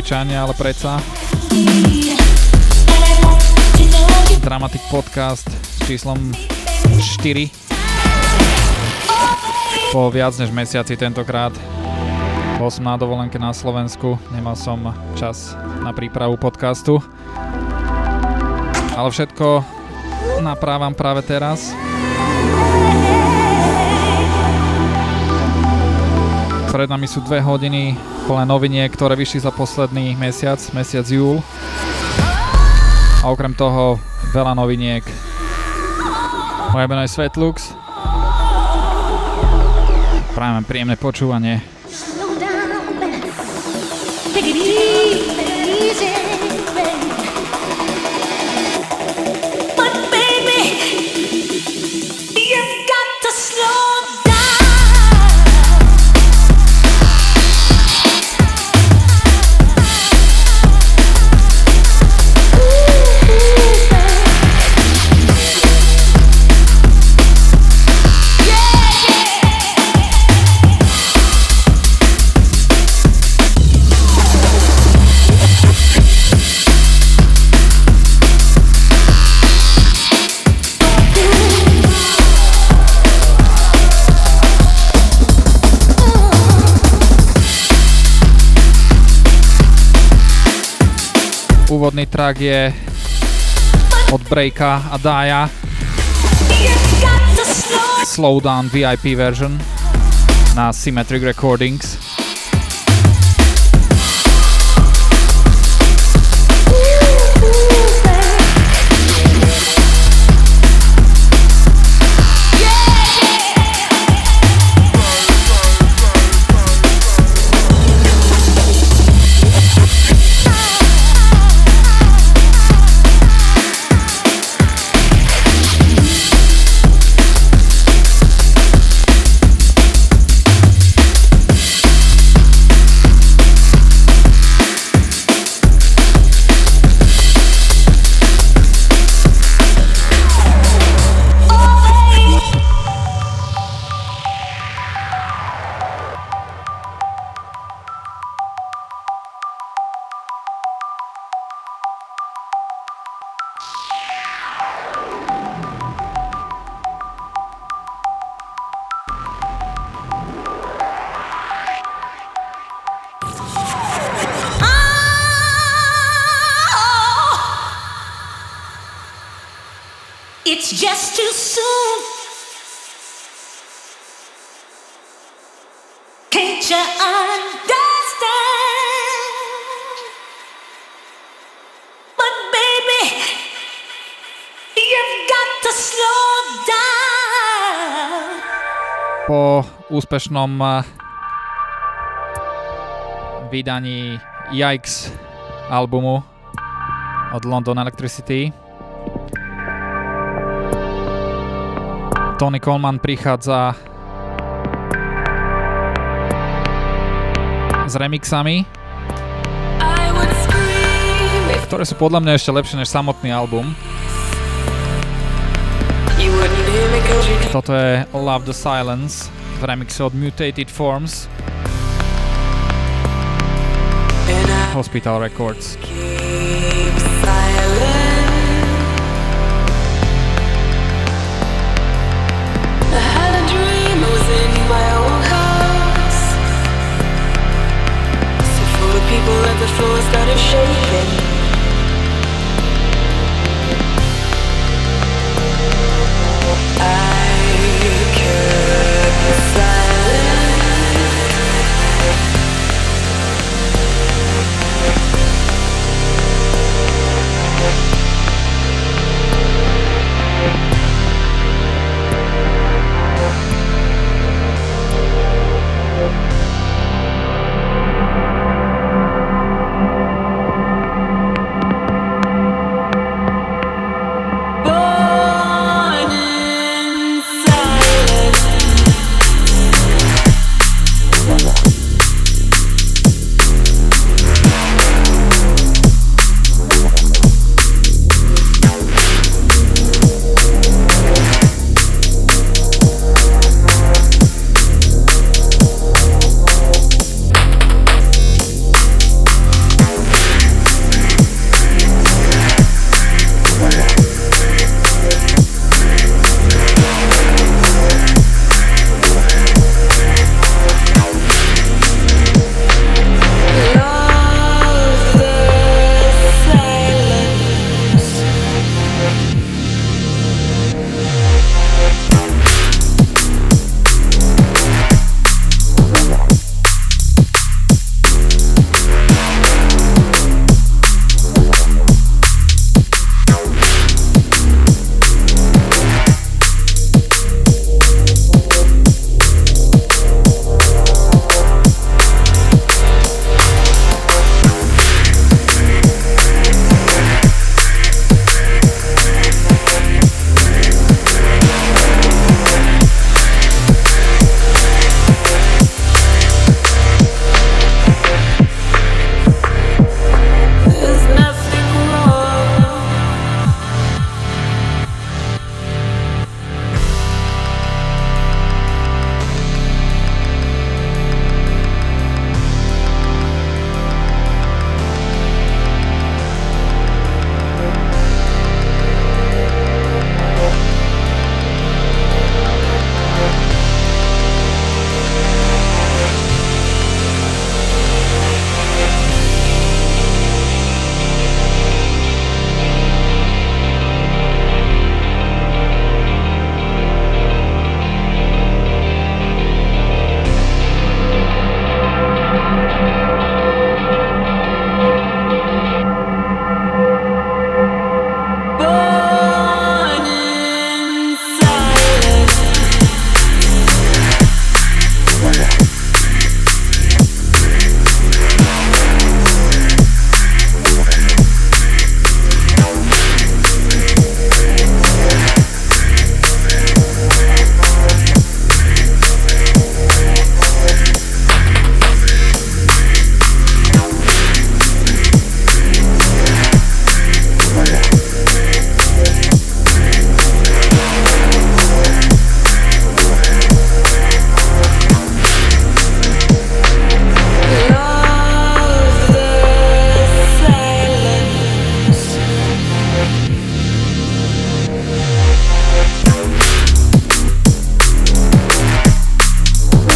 obyčajne, ale predsa. Dramatic Podcast s číslom 4. Po viac než mesiaci tentokrát. Bol som na dovolenke na Slovensku, nemal som čas na prípravu podcastu. Ale všetko naprávam práve teraz. Pred nami sú dve hodiny plné noviniek, ktoré vyšli za posledný mesiac, mesiac júl. A okrem toho veľa noviniek. Moje meno je Svetlux. Prajem príjemné počúvanie. Úvodný track je od Breaka a Daya. Slowdown VIP version na Symmetric Recordings. Úspešnom eh, vydaní Yikes albumu od London Electricity. Tony Coleman prichádza s remixami ktoré sú podľa mňa ešte lepšie než samotný album. Toto je Love the Silence v remixe od Mutated Forms. Hospital Records.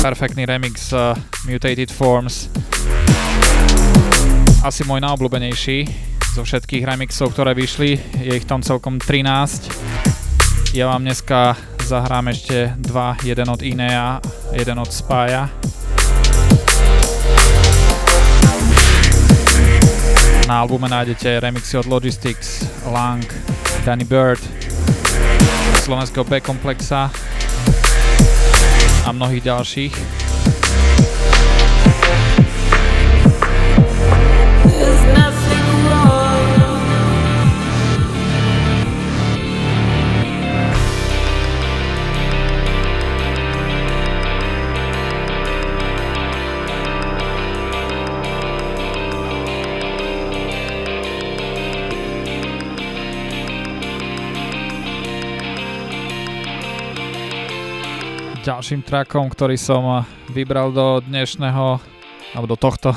Perfektný remix uh, Mutated Forms. Asi môj najobľúbenejší zo všetkých remixov, ktoré vyšli. Je ich tam celkom 13. Ja vám dneska zahrám ešte dva, jeden od Inea, jeden od Spája. Na albume nájdete remixy od Logistics, Lang, Danny Bird, slovenského B-komplexa, a mnohých ďalších. Ďalším trackom, ktorý som vybral do dnešného, alebo do tohto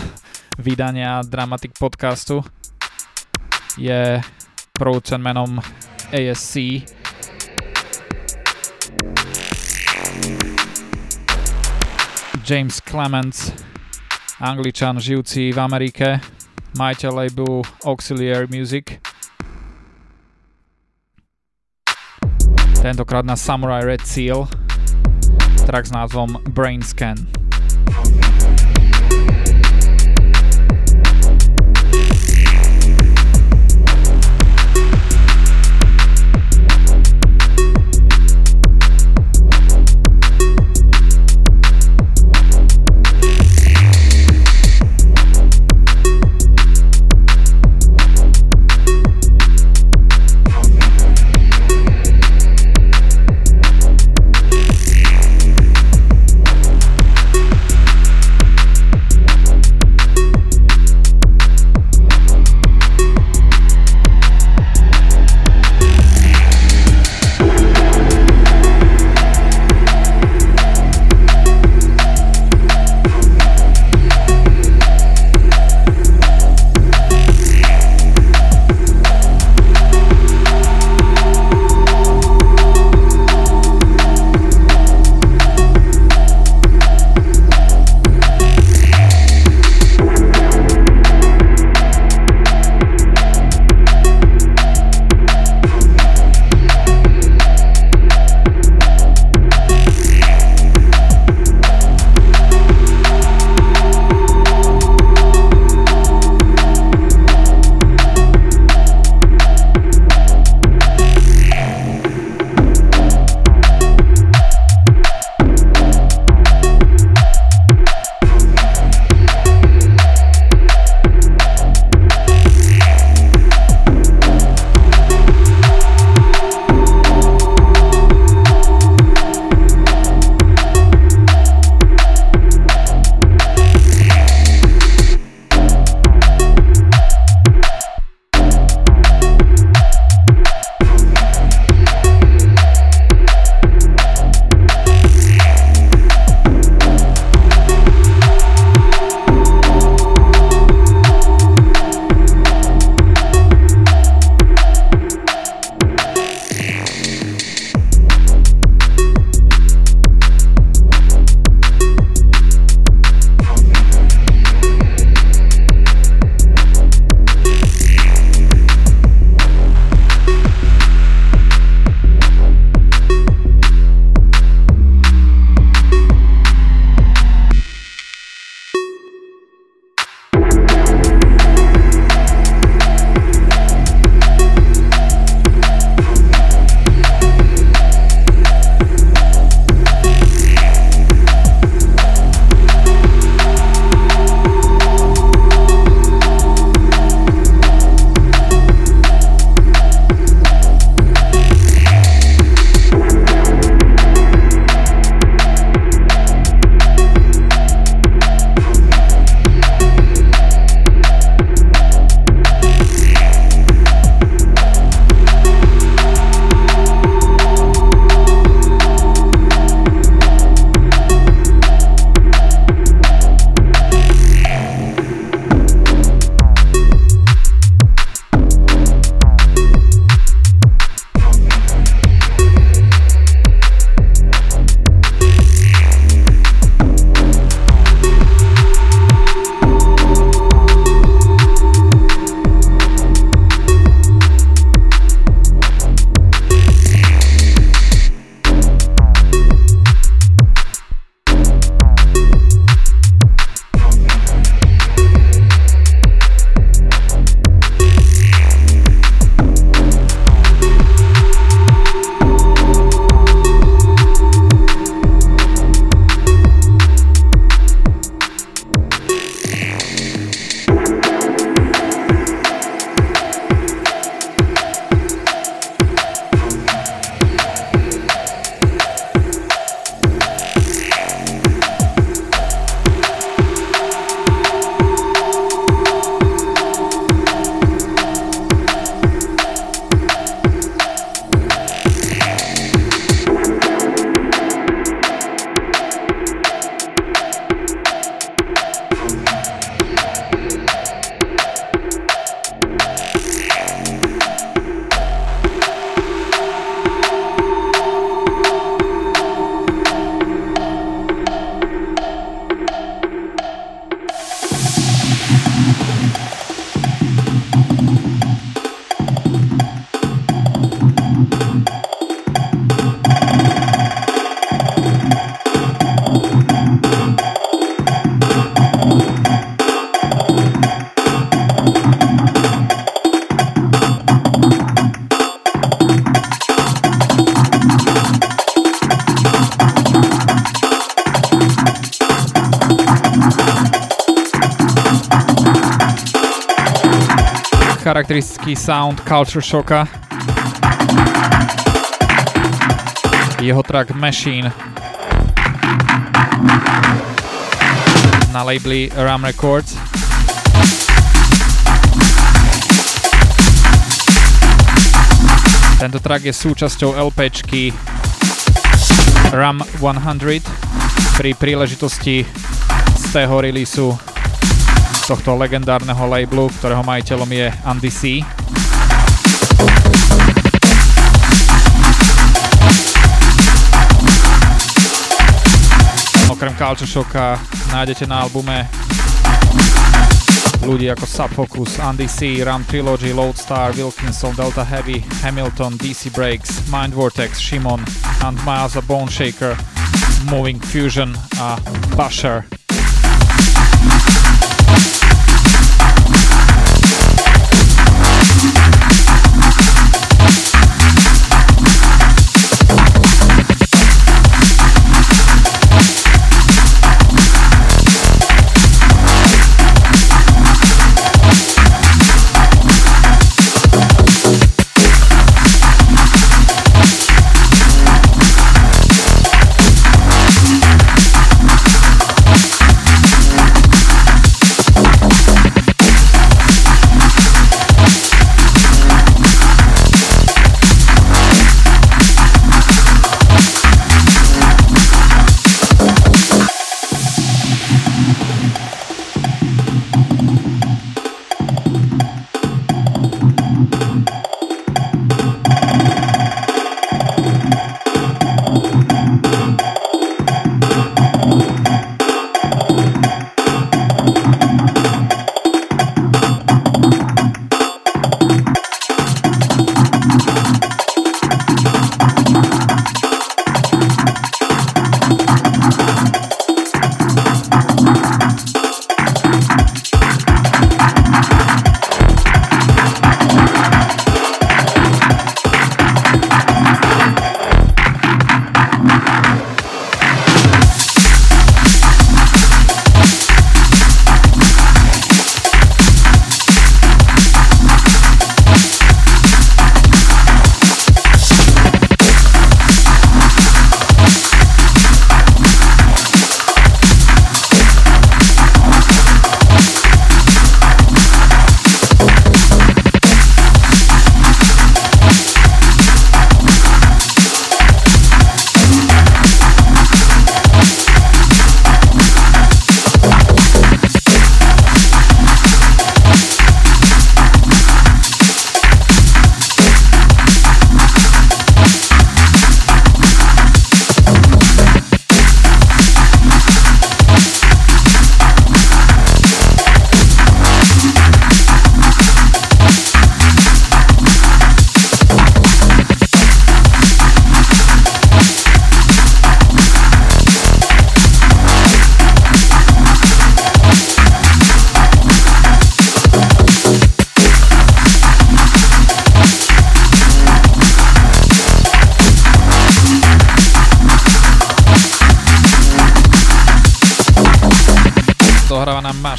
vydania Dramatic podcastu je producent menom ASC. James Clements, angličan žijúci v Amerike, majiteľ labelu Auxiliary Music. Tentokrát na Samurai Red Seal track s názvom Brain Scan. Charakteristický sound Culture Shocka. Jeho track Machine na labeli Ram Records. Tento track je súčasťou LPčky Ram 100 pri príležitosti z tého releaseu tohto legendárneho labelu, ktorého majiteľom je Andy C. Okrem Culture Shocka nájdete na albume ľudí ako Subfocus, Andy C, Ram Trilogy, Lodestar, Wilkinson, Delta Heavy, Hamilton, DC Breaks, Mind Vortex, Shimon, and Miles Bone Shaker, Moving Fusion a Basher.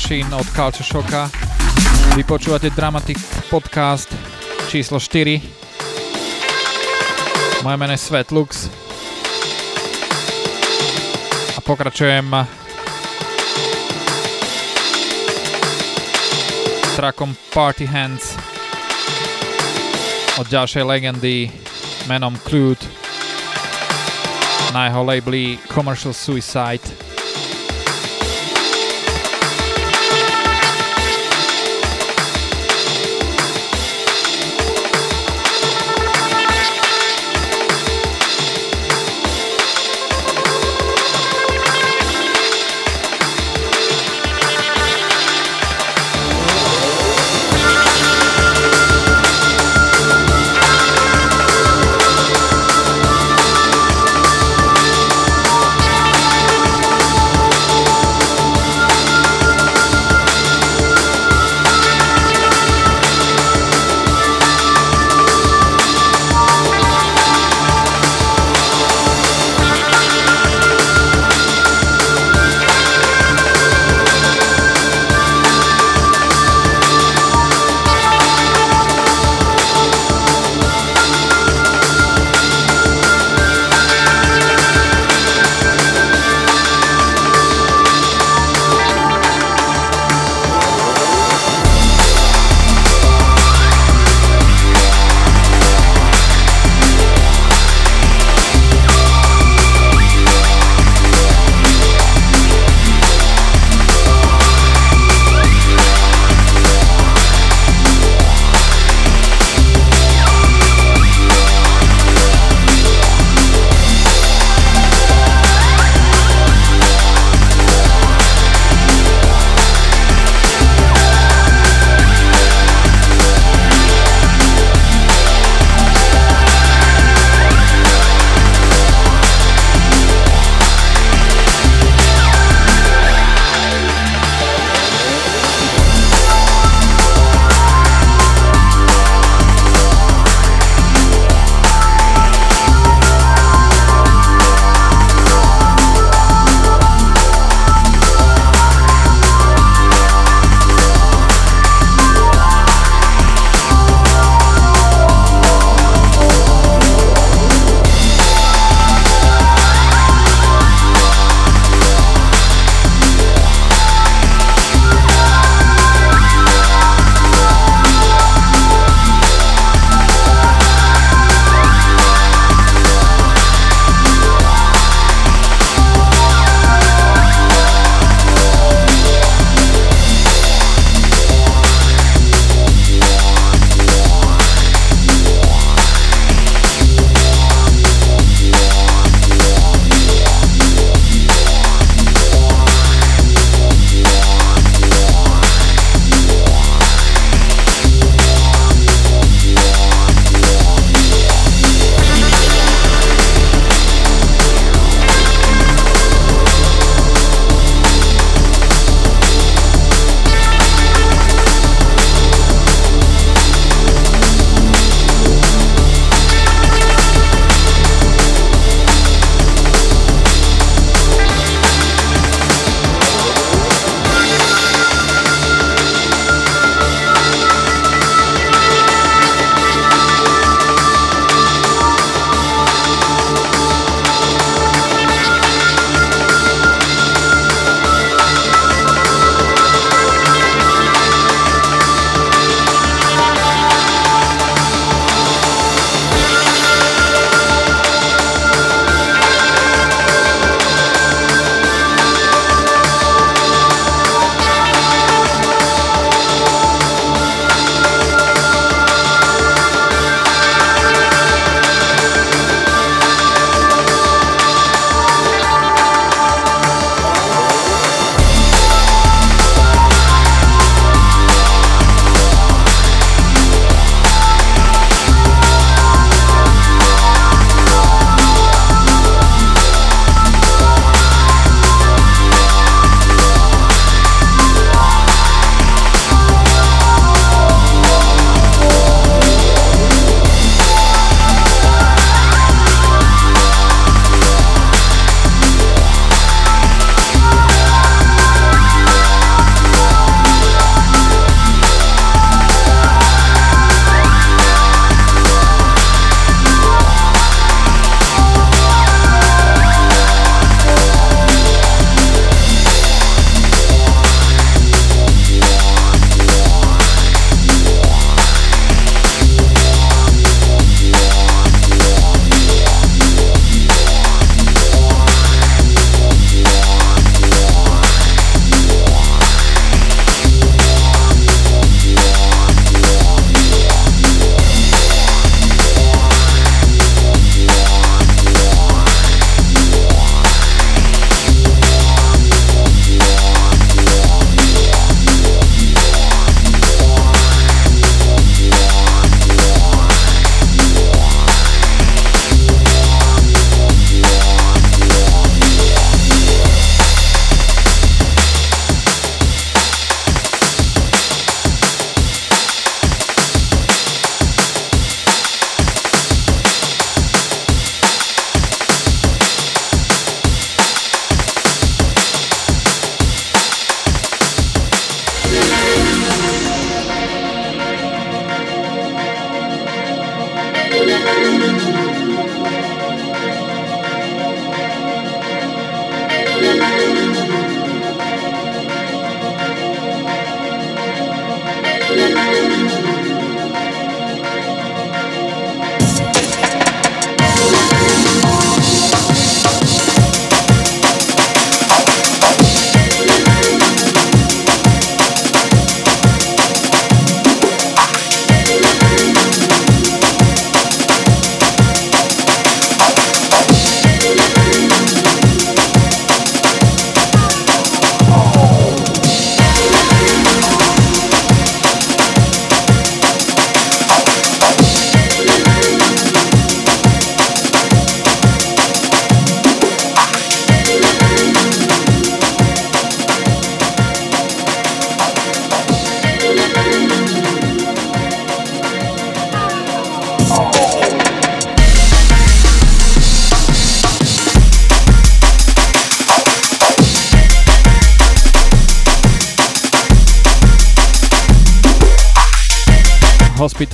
Machine od Culture Shocka. Vypočúvate Dramatic Podcast číslo 4. Moje meno je Svet Lux. A pokračujem trackom Party Hands od ďalšej legendy menom Clued na jeho labeli Commercial Suicide.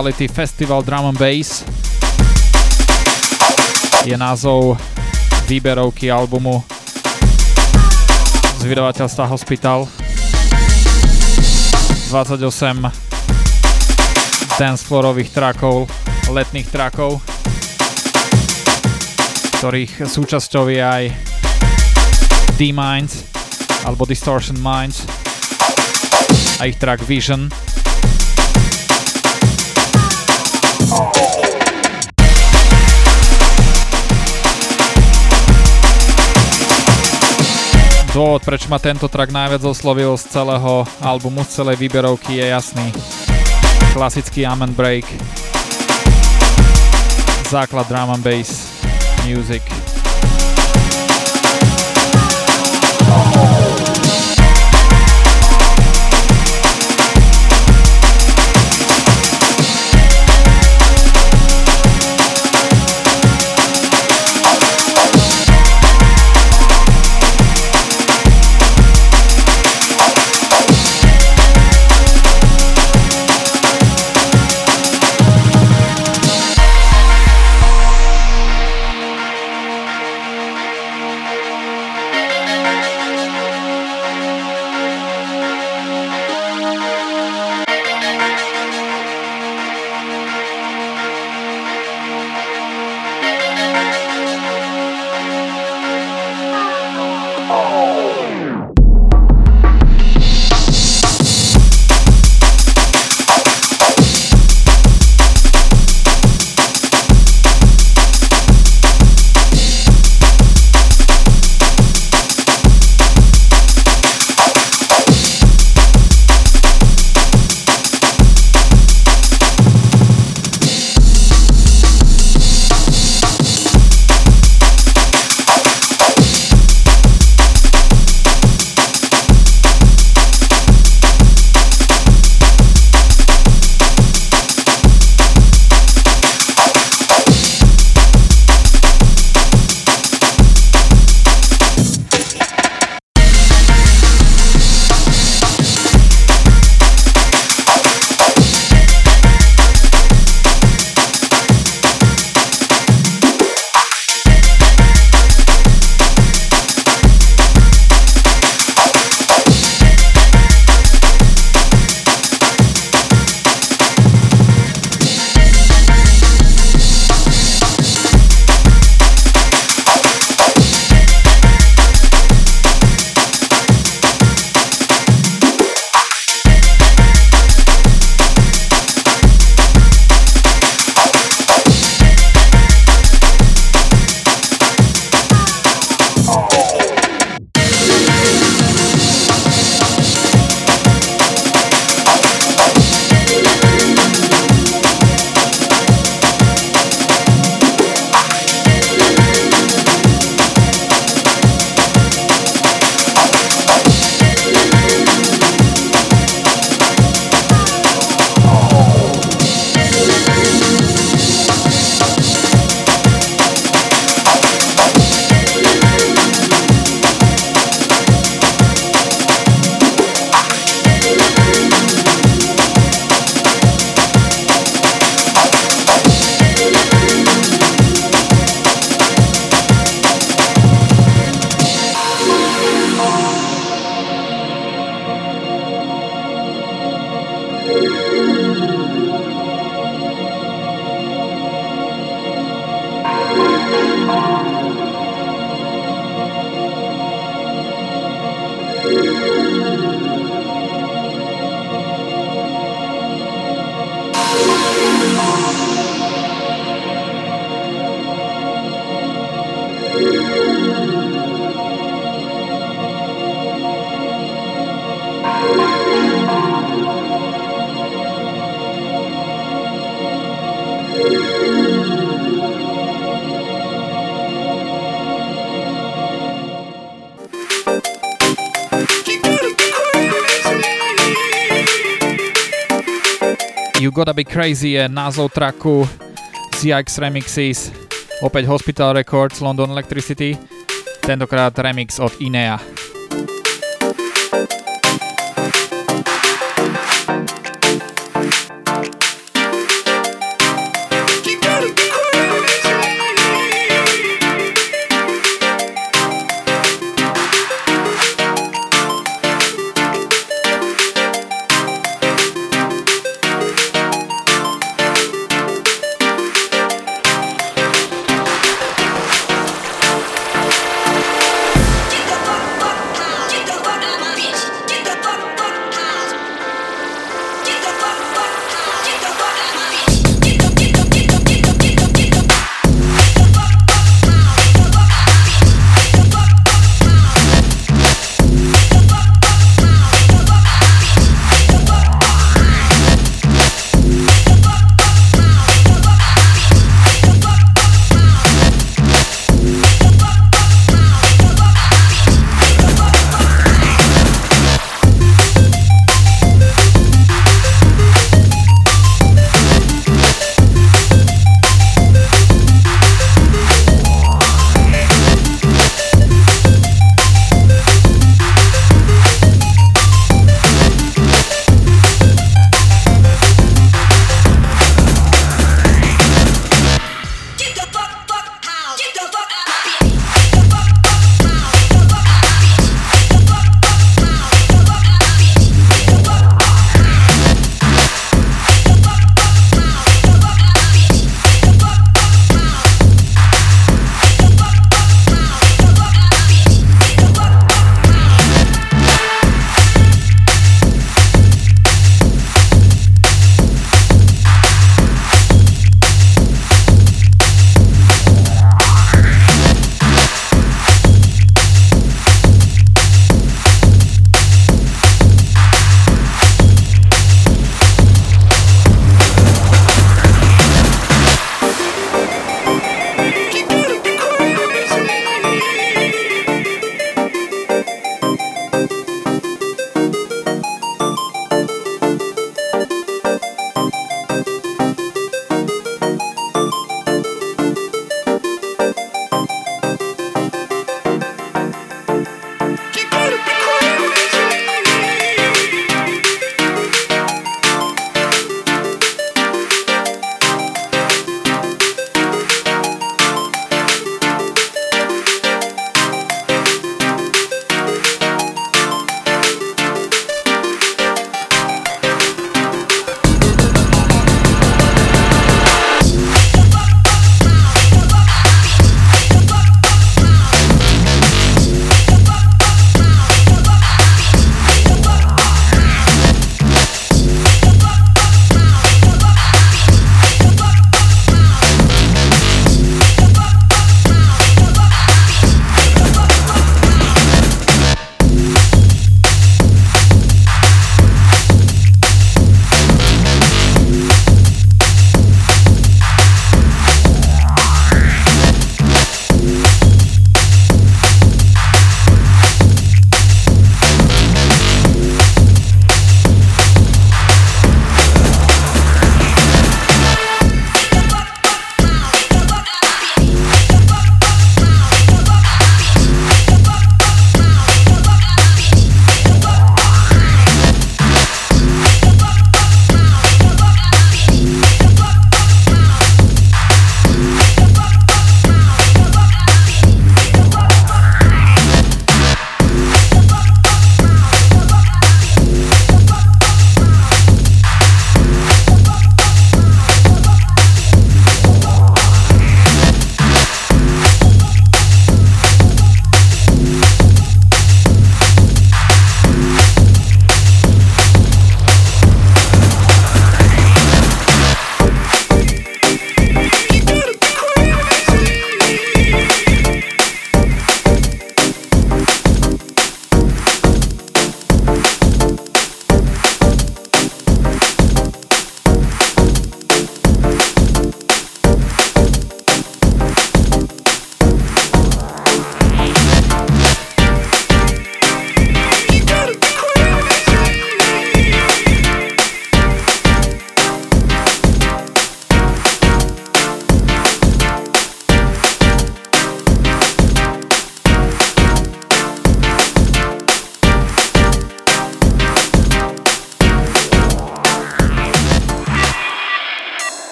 Hospitality Festival Drum and Bass. Je názov výberovky albumu z vydavateľstva Hospital. 28 dancefloorových trackov, letných trackov ktorých súčasťou je aj D-Minds alebo Distortion Minds a ich track Vision Dôvod, prečo ma tento track najviac oslovil z celého albumu, z celej výberovky je jasný. Klasický amen break. Základ drum and bass music. Gotta Be Crazy je názov tracku ZX Remixes, opäť Hospital Records, London Electricity, tentokrát remix od Inea.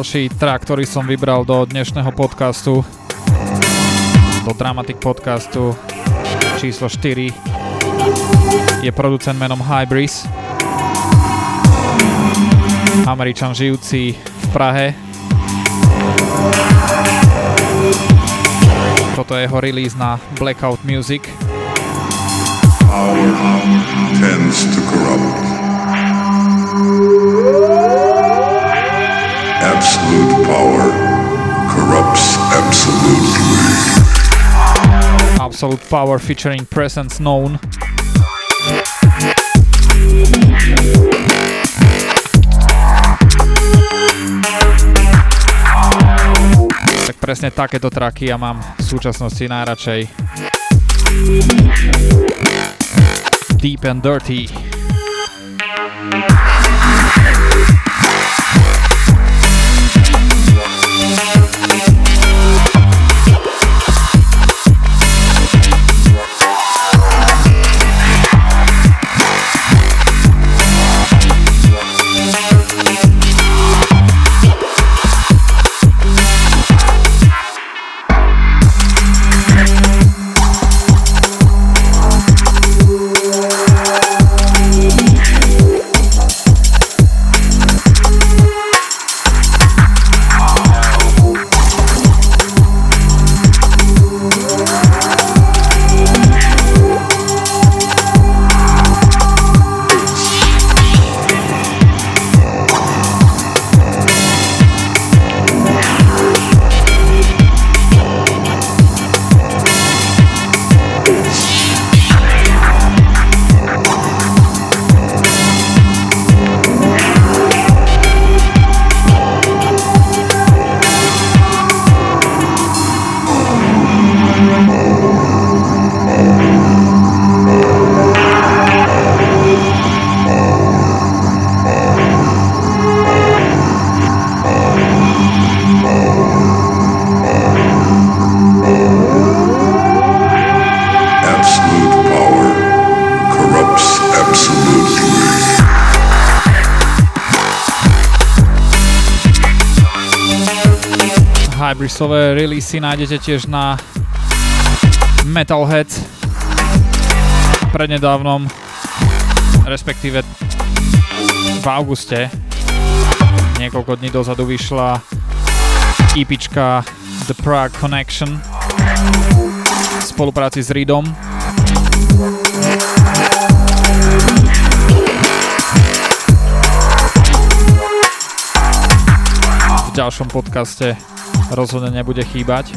Ďalší track, ktorý som vybral do dnešného podcastu, do Dramatic podcastu číslo 4, je producent menom Hybris. Američan žijúci v Prahe. Toto je jeho release na Blackout Music. Power tends to corrupt. Absolute power corrupts absolutely. Absolute power featuring presence known. Tak presne takéto traky ja mám v súčasnosti najradšej. Deep and Dirty. Hybrisové releasy nájdete tiež na Metalhead prednedávnom, respektíve v auguste, niekoľko dní dozadu vyšla EPčka The Prague Connection v spolupráci s Reedom. V ďalšom podcaste rozhodne nebude chýbať.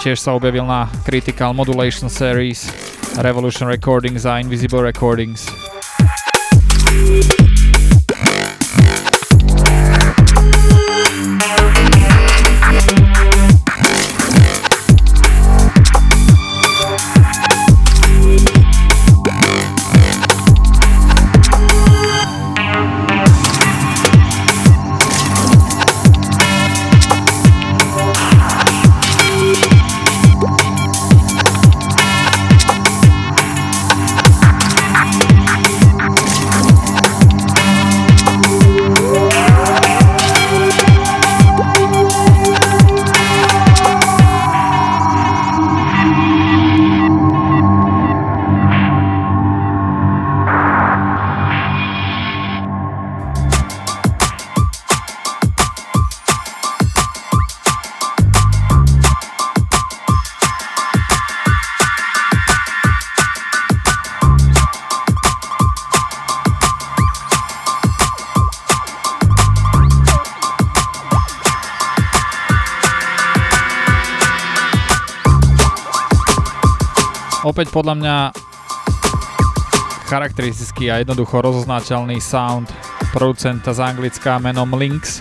Tiež sa objavil na Critical Modulation Series, Revolution Recordings a Invisible Recordings. Opäť podľa mňa charakteristický a jednoducho rozoznateľný sound producenta z Anglická menom Lynx.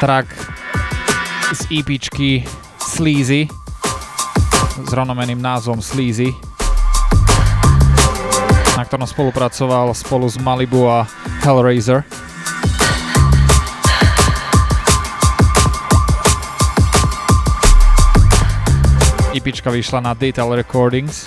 Track z EPčky Sleazy s rovnomeným názvom Sleazy na ktorom spolupracoval spolu s Malibu a Hellraiser. EPčka vyšla na Detail Recordings.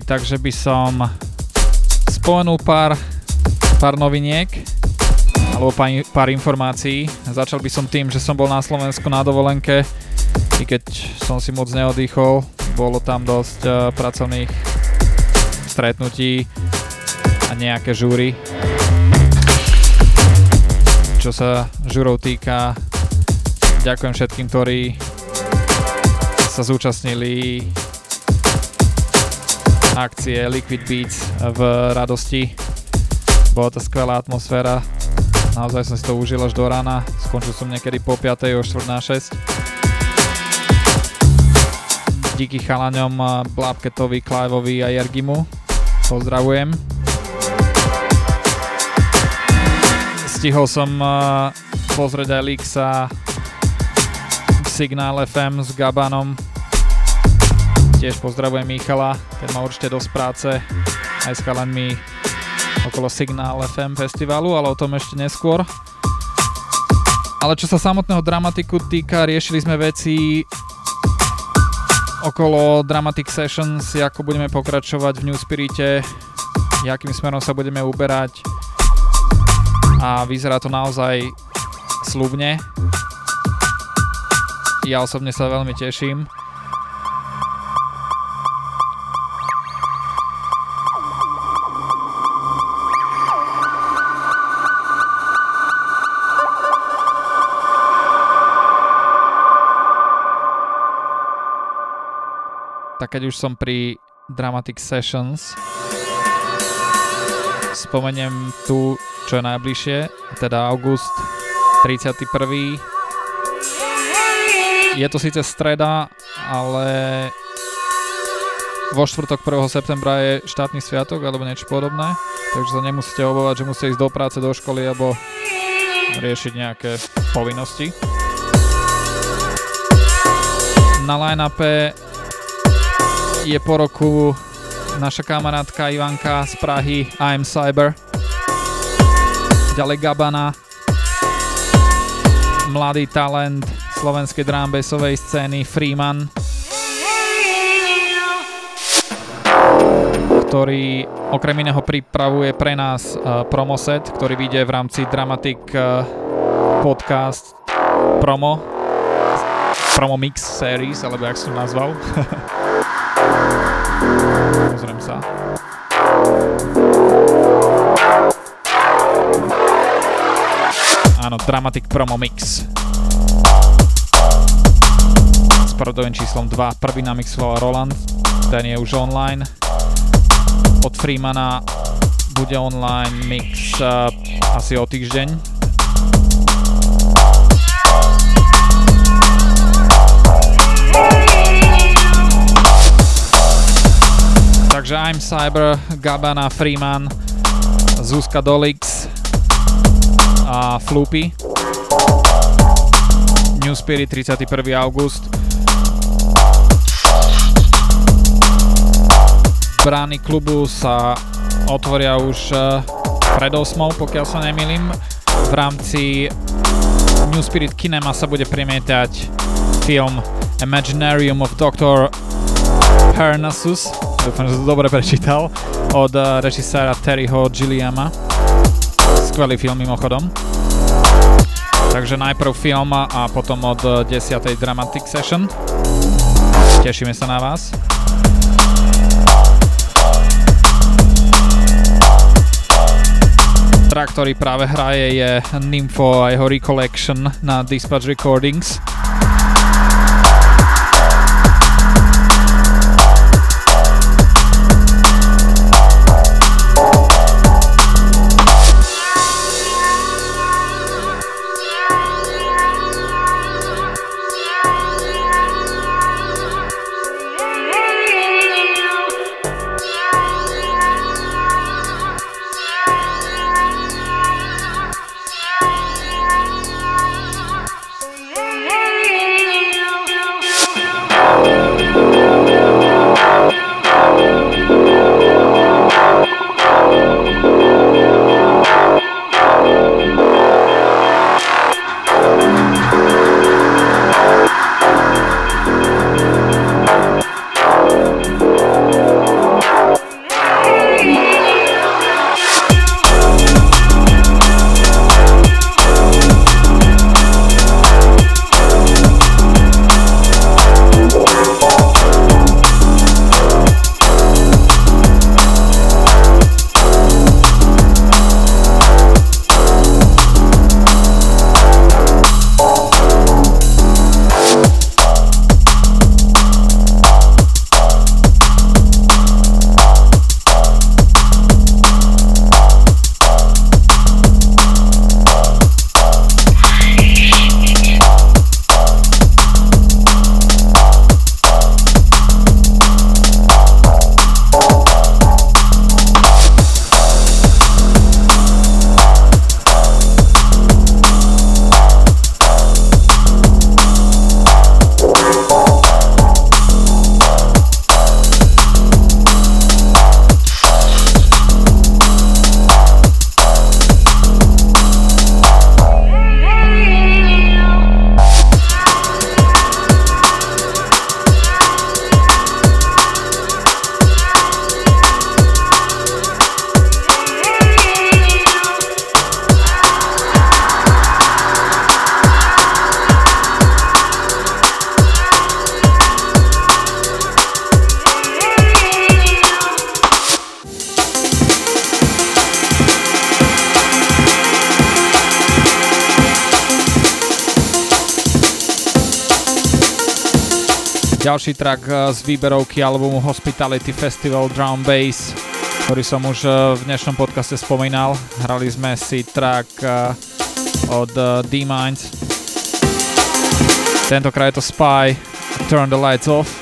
Takže by som spomenul pár, pár noviniek alebo pár, pár informácií. Začal by som tým, že som bol na Slovensku na dovolenke, i keď som si moc neodýchol, bolo tam dosť uh, pracovných stretnutí a nejaké žúry. Čo sa žúrov týka, ďakujem všetkým, ktorí sa zúčastnili akcie Liquid Beats v radosti. Bola to skvelá atmosféra, naozaj som si to užil až do rána, skončil som niekedy po 5. o 4 na 6. Díky chalaňom Blabketovi, Cliveovi a Jergimu. Pozdravujem. Stihol som pozrieť aj Lixa Signal FM s Gabanom Tiež pozdravujem Michala, ten má určite dosť práce aj s chalanmi okolo Signál FM festivalu, ale o tom ešte neskôr. Ale čo sa samotného dramatiku týka, riešili sme veci okolo Dramatic Sessions, ako budeme pokračovať v New Spirite, akým smerom sa budeme uberať a vyzerá to naozaj slubne. Ja osobne sa veľmi teším. Keď už som pri Dramatic Sessions, spomeniem tu, čo je najbližšie, teda august 31. Je to síce streda, ale vo štvrtok 1. septembra je štátny sviatok alebo niečo podobné, takže sa nemusíte obávať, že musíte ísť do práce, do školy alebo riešiť nejaké povinnosti. Na line-upe je po roku naša kamarátka Ivanka z Prahy I'm Cyber. Ďalej Gabana, mladý talent slovenskej drambasovej scény Freeman, ktorý okrem iného pripravuje pre nás uh, promoset, ktorý vyjde v rámci Dramatic uh, podcast promo promo mix series, alebo jak som nazval. Pozriem sa. Áno, Dramatic Promo Mix. S poradovým číslom 2. Prvý namixoval Roland, ten je už online. Od Freemana bude online mix uh, asi o týždeň. Takže I'm Cyber, Gabana, Freeman, Zuzka Dolix a Floopy. New Spirit 31. august. Brány klubu sa otvoria už eh, pred 8, pokiaľ sa nemýlim. V rámci New Spirit Kinema sa bude premietať film Imaginarium of Dr. Parnassus dúfam, že to dobre prečítal, od eh, režiséra Terryho Gilliama. Skvelý film mimochodom. Takže najprv film a potom od 10. Eh, Dramatic Session. Tešíme sa na vás. Track, ktorý práve hraje je Nympho a jeho Recollection na Dispatch Recordings. Ďalší track eh, z výberovky albumu Hospitality Festival Drum Bass, ktorý som už eh, v dnešnom podcaste spomínal. Hrali sme si track eh, od D-Minds. Tentokrát je to Spy, Turn the Lights Off.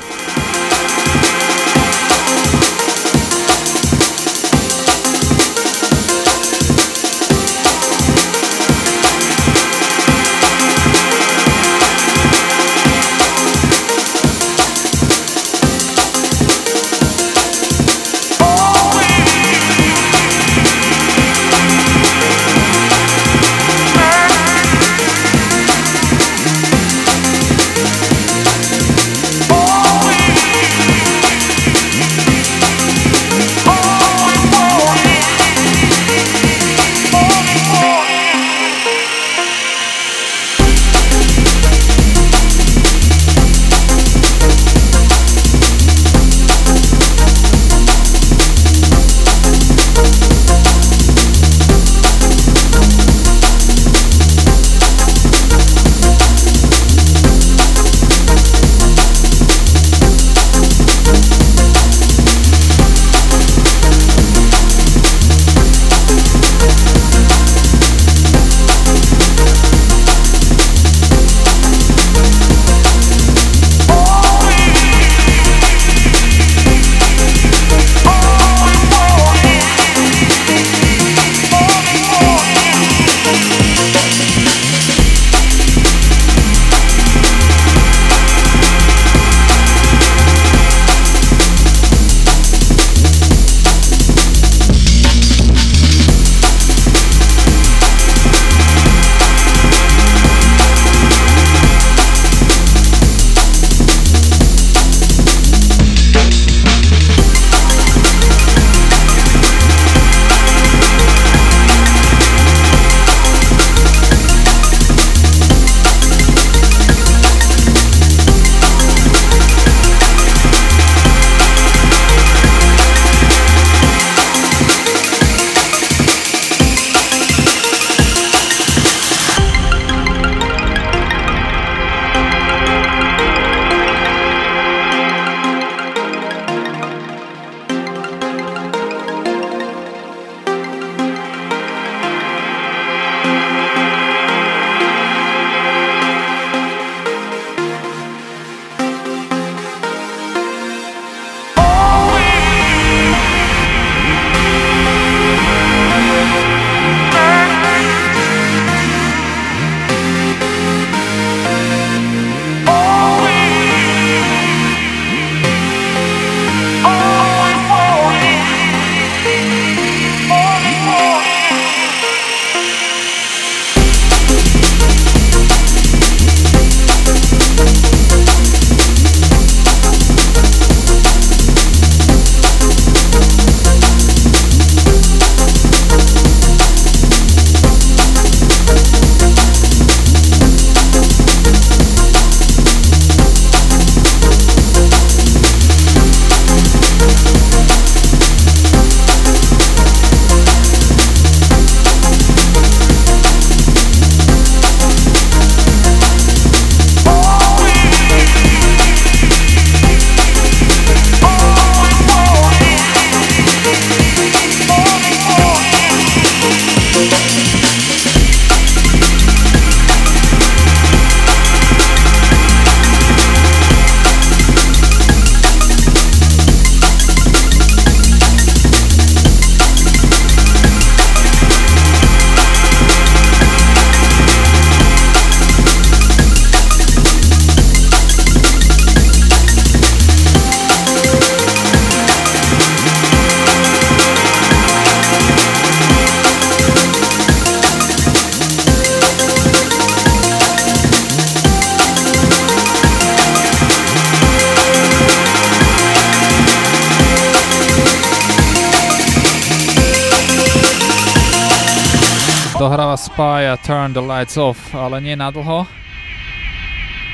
Turn the Lights Off, ale nie na dlho.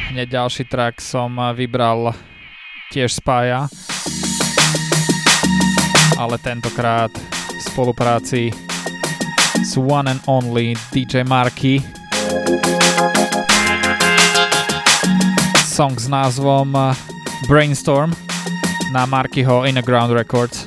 Hneď ďalší track som vybral tiež Spya, ale tentokrát v spolupráci s one and only DJ Marky. Song s názvom Brainstorm na Markyho Ground Records.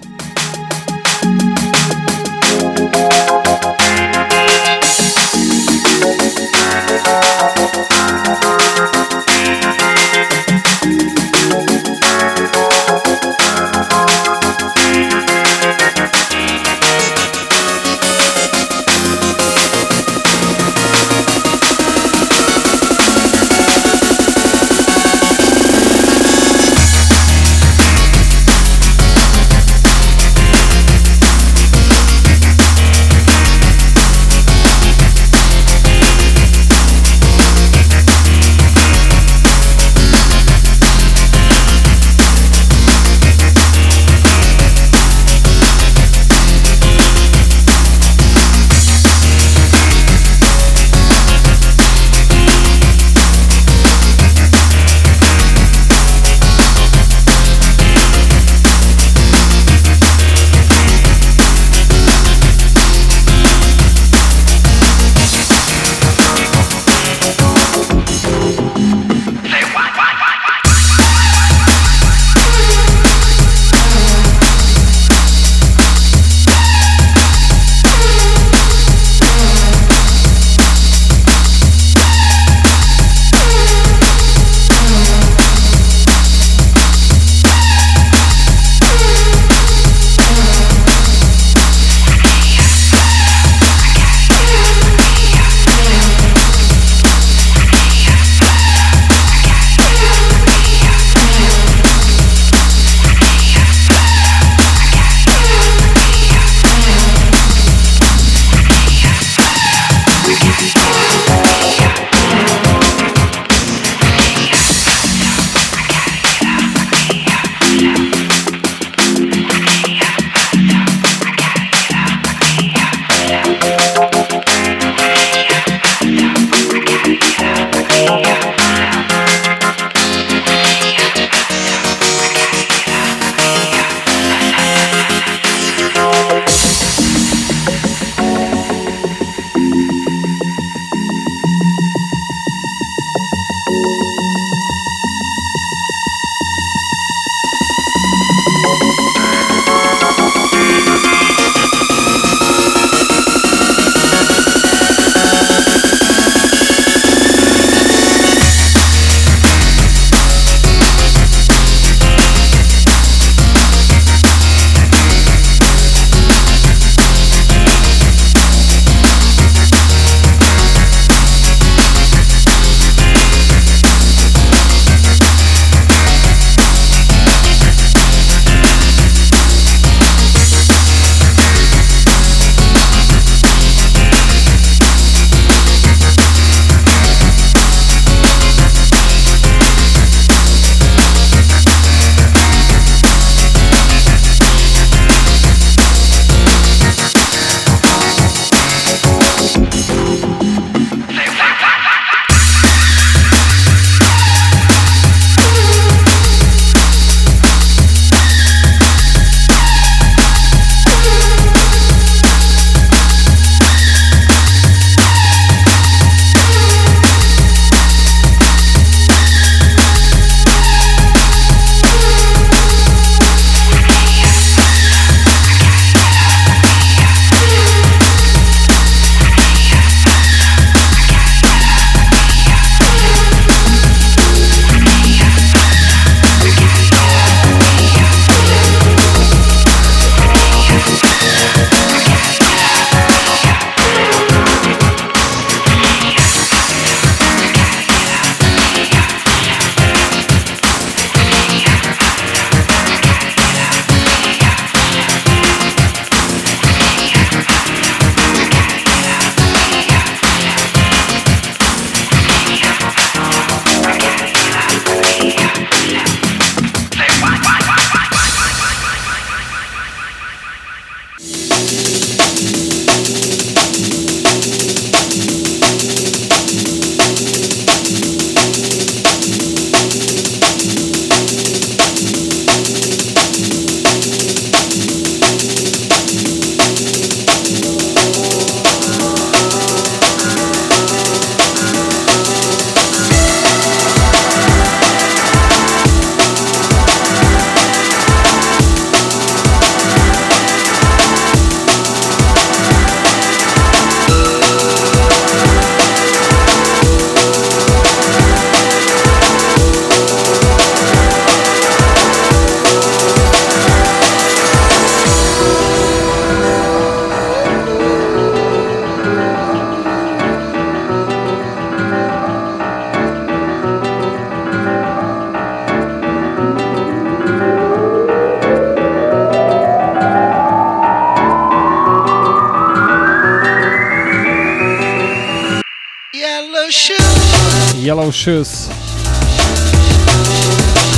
Shoes.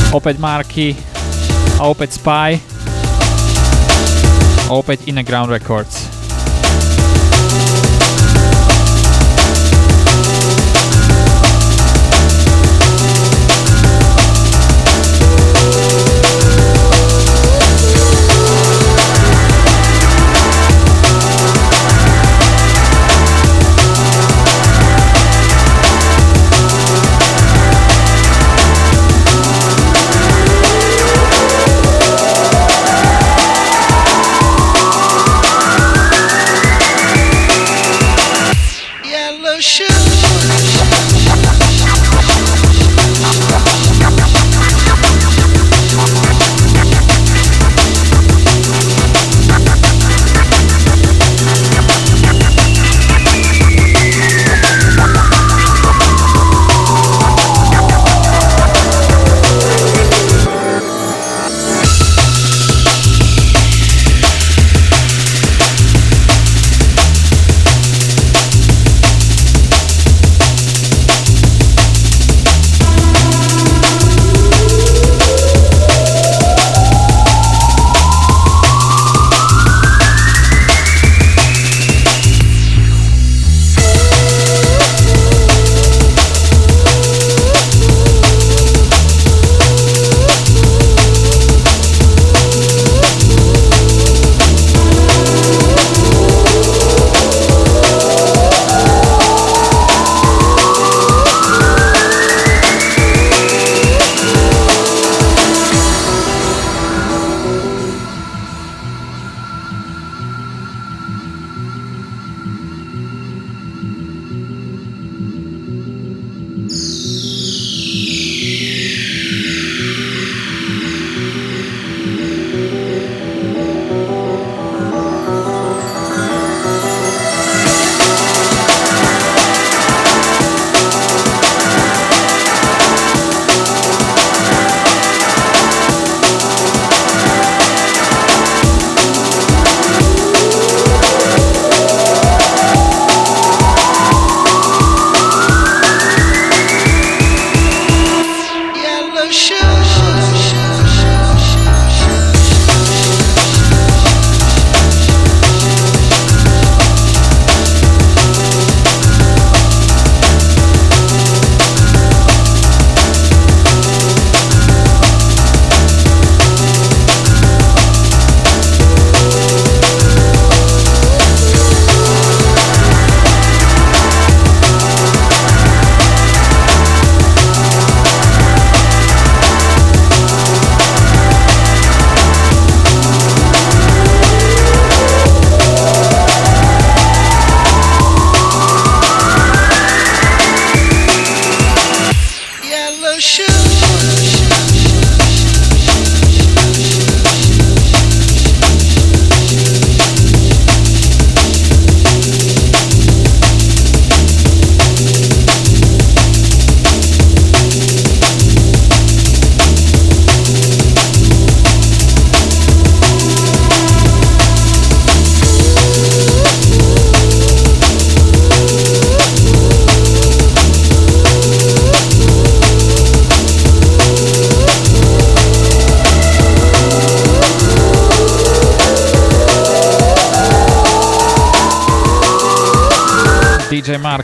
Opäť Marky a opäť Spy a opäť Ground Records.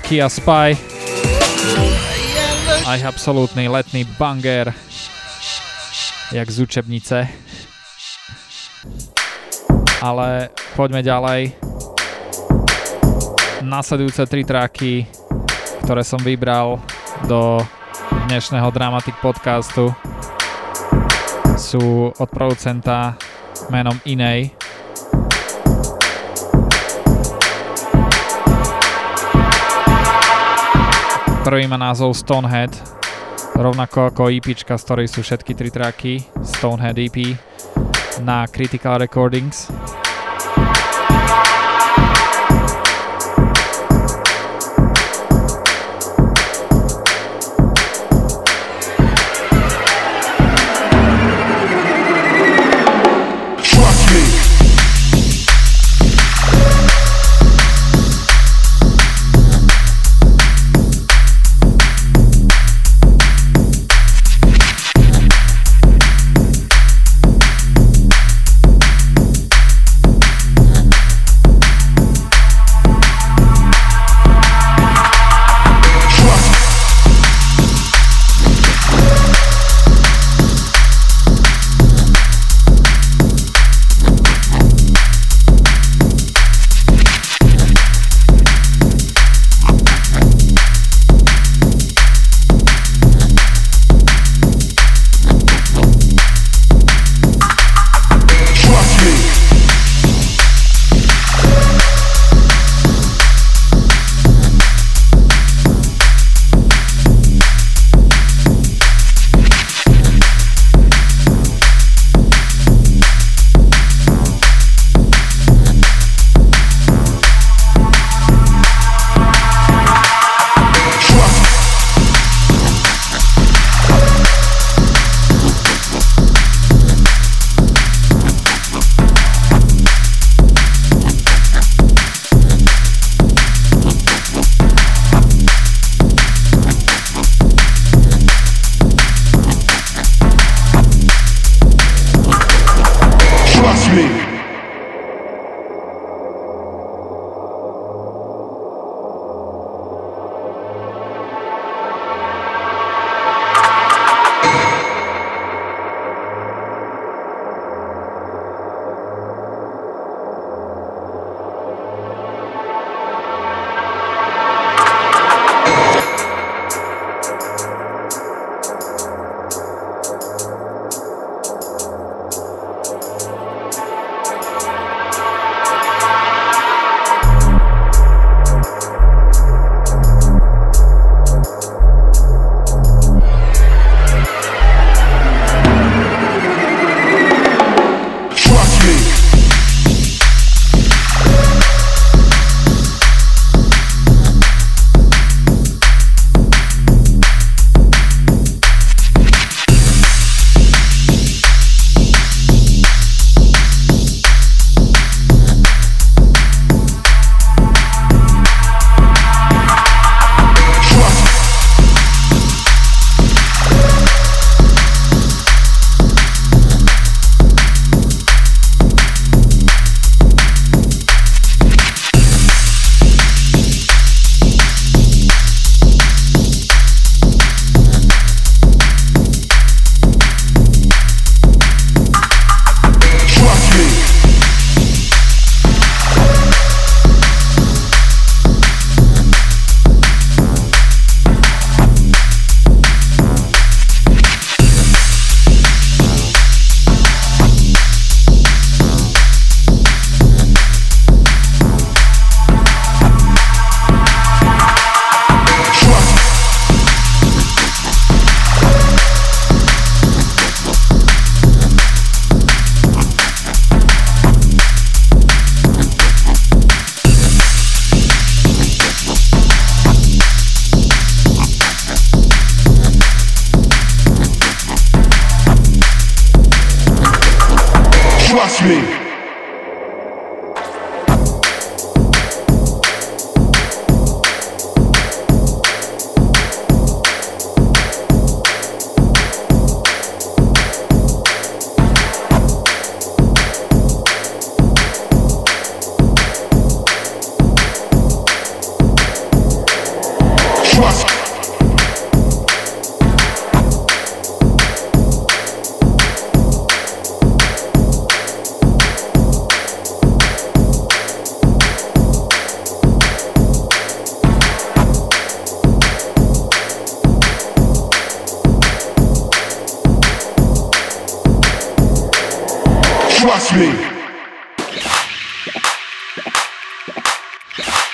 Kia Spy. Aj absolútny letný banger, jak z učebnice. Ale poďme ďalej. Nasledujúce tri traky, ktoré som vybral do dnešného Dramatic podcastu sú od producenta menom Inej Prvý má názov Stonehead, rovnako ako EP, z ktorej sú všetky tri tracky, Stonehead EP, na Critical Recordings.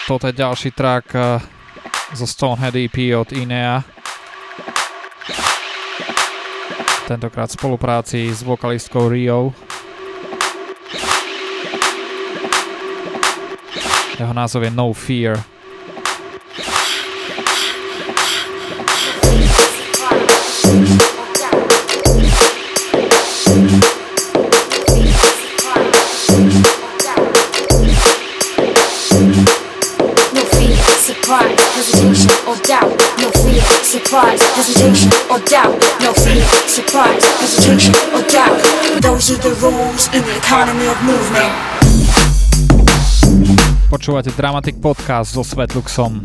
Toto je ďalší track uh, zo Stonehead EP od Inea. Tentokrát v spolupráci s vokalistkou Rio. Jeho názov je No Fear. Surprise, hesitation, or doubt. Those are the rules in the economy of movement. Počúvate Dramatic Podcast so Svetluxom.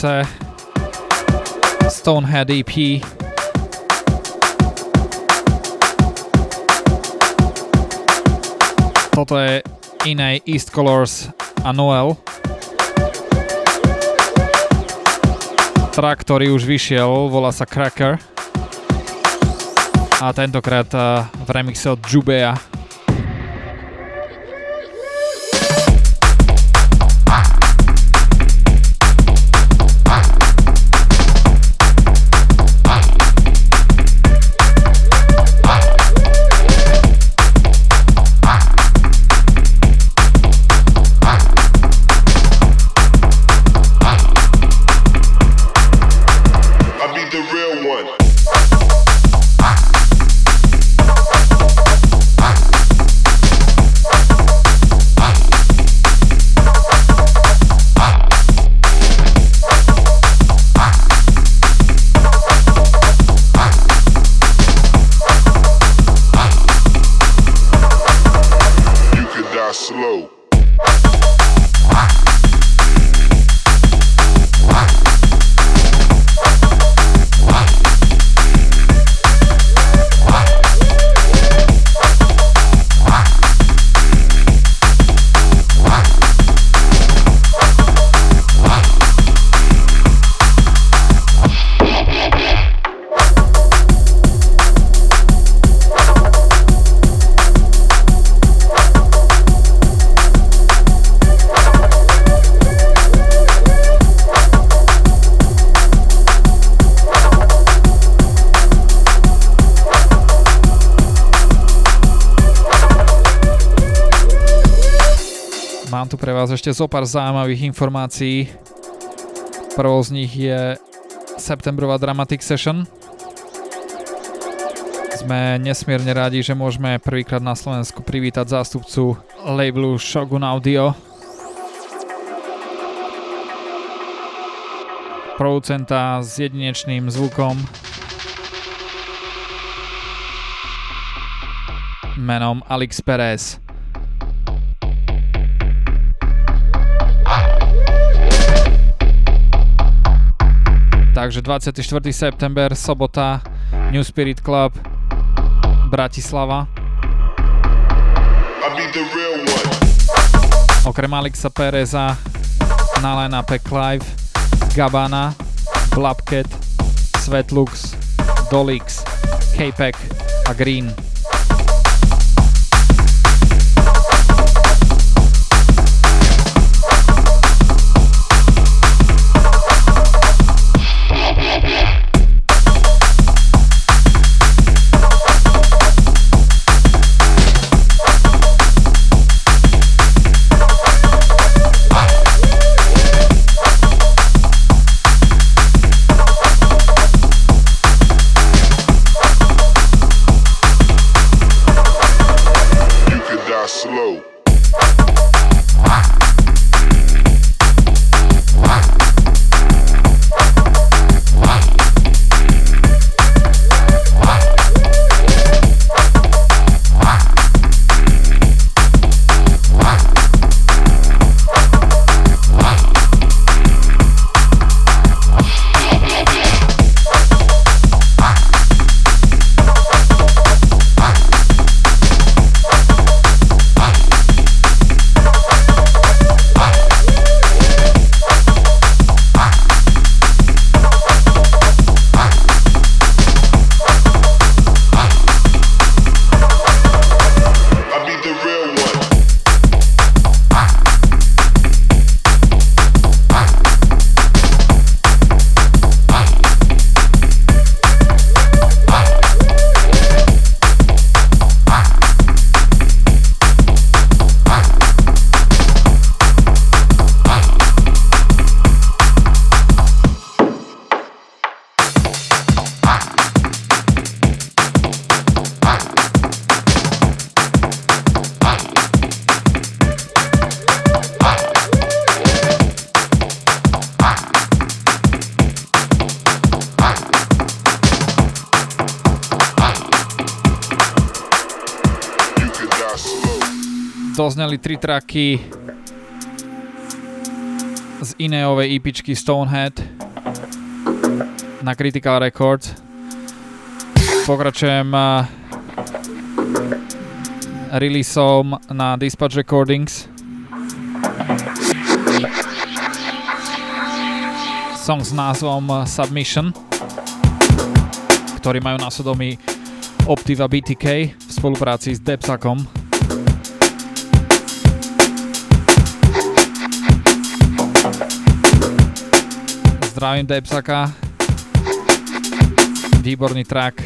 Tretice Stonehead EP Toto je inej East Colors a Noel. Track, ktorý už vyšiel, volá sa Cracker. A tentokrát eh, v remixe od Jubea ešte zo pár zaujímavých informácií. Prvou z nich je septembrová Dramatic Session. Sme nesmierne radi, že môžeme prvýkrát na Slovensku privítať zástupcu labelu Shogun Audio. Producenta s jedinečným zvukom menom Alex Perez. Takže 24. september, sobota, New Spirit Club, Bratislava. Okrem Alexa Pereza na line Clive, Gabana, Blabket, Svetlux, Dolix, K-Pack a Green. Traky z inéovej EPčky Stonehead na Critical Records. Pokračujem uh, releaseom na Dispatch Recordings. Song s názvom uh, Submission, ktorý majú na sodomí Optiva BTK v spolupráci s Depsakom. Zdravím Debsaka. Výborný track.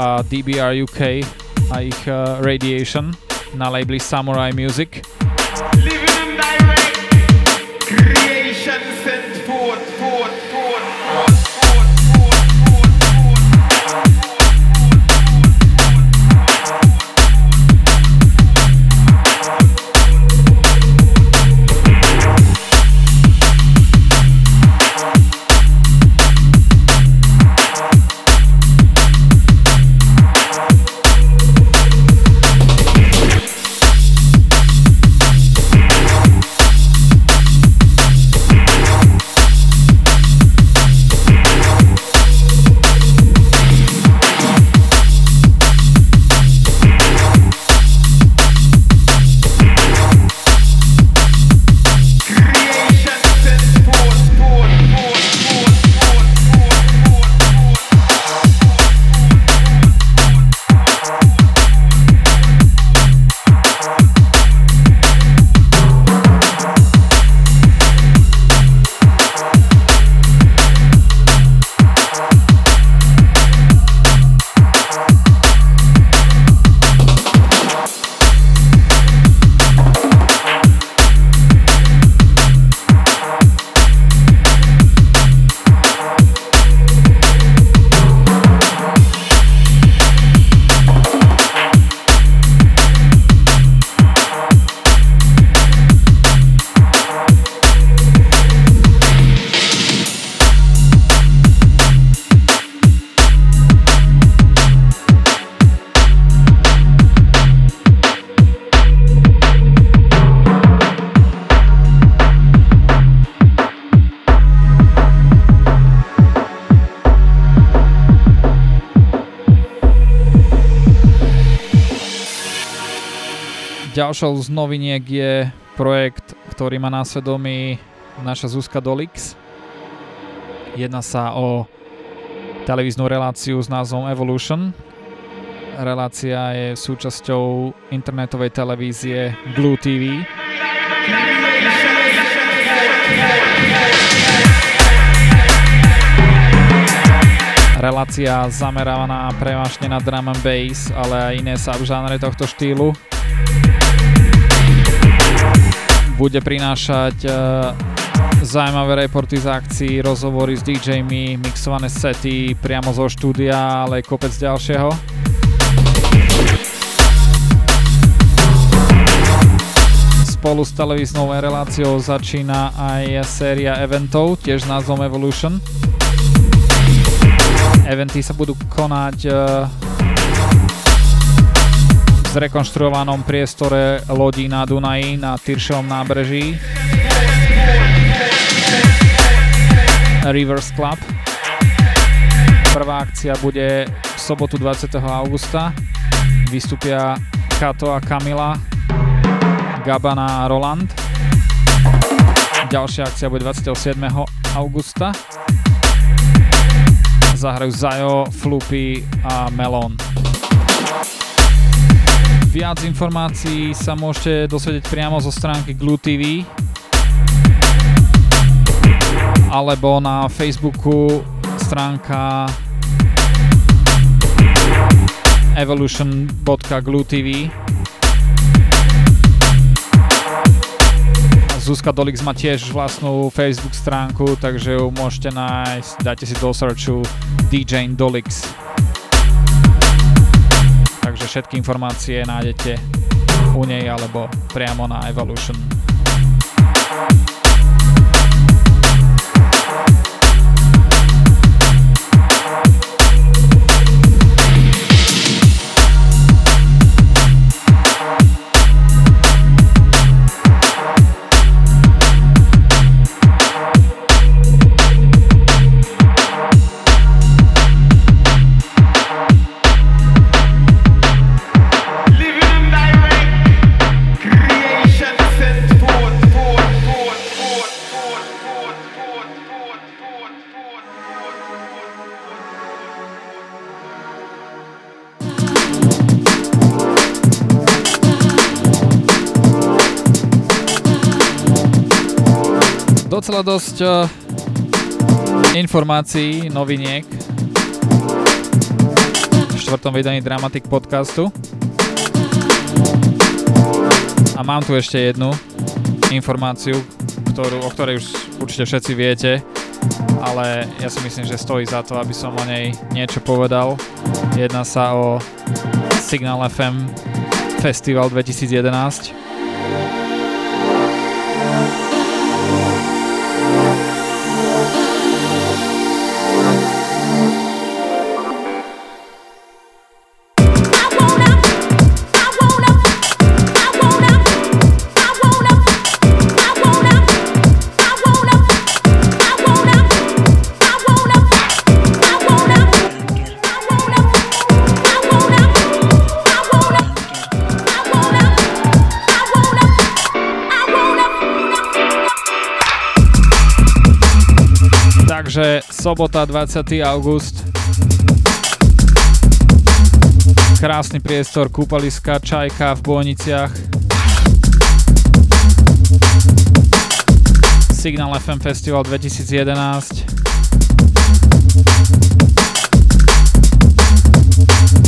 A DBR UK a ich uh, Radiation na labeli Samurai Music. Ďalšou z noviniek je projekt, ktorý má na svedomí naša Zuzka Dolix. Jedná sa o televíznu reláciu s názvom Evolution. Relácia je súčasťou internetovej televízie Blue TV. Relácia zameraná prevažne na drum and bass, ale aj iné subžánre tohto štýlu bude prinášať uh, zaujímavé reporty z akcií, rozhovory s DJmi, mixované sety priamo zo štúdia, ale kopec ďalšieho. Spolu s televíznou reláciou začína aj séria eventov, tiež s názvom Evolution. Eventy sa budú konať uh, zrekonštruovanom priestore lodí na Dunaji na Tyršovom nábreží. Rivers Club. Prvá akcia bude v sobotu 20. augusta. Vystúpia Kato a Kamila, Gabana a Roland. Ďalšia akcia bude 27. augusta. Zahrajú Zajo, Flupy a Melon. Viac informácií sa môžete dosvedieť priamo zo stránky Glue TV alebo na Facebooku stránka evolution.glue.tv Zuzka Dolix má tiež vlastnú Facebook stránku, takže ju môžete nájsť, dajte si do searchu DJ Dolix takže všetky informácie nájdete u nej alebo priamo na Evolution. Docela dosť uh, informácií, noviniek. štvrtom vydaní Dramatic podcastu. A mám tu ešte jednu informáciu, ktorú, o ktorej už určite všetci viete, ale ja si myslím, že stojí za to, aby som o nej niečo povedal. Jedná sa o Signal FM Festival 2011. Takže sobota 20. august. Krásny priestor, kúpaliska, čajka v Bojniciach. Signal FM Festival 2011.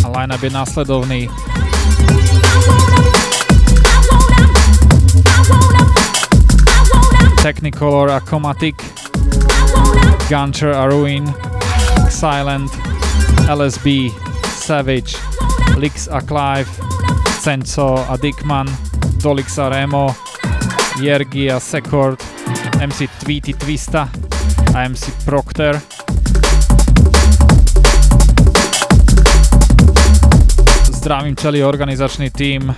A line-up je následovný. Technicolor a Chromatic. Gunter Ruin, Silent, LSB, Savage, Lix a Clive, Senso a Dickman, Dolix a Remo, Jergi a Secord, MC Tweety Twista a MC Procter. Zdravím celý organizačný tím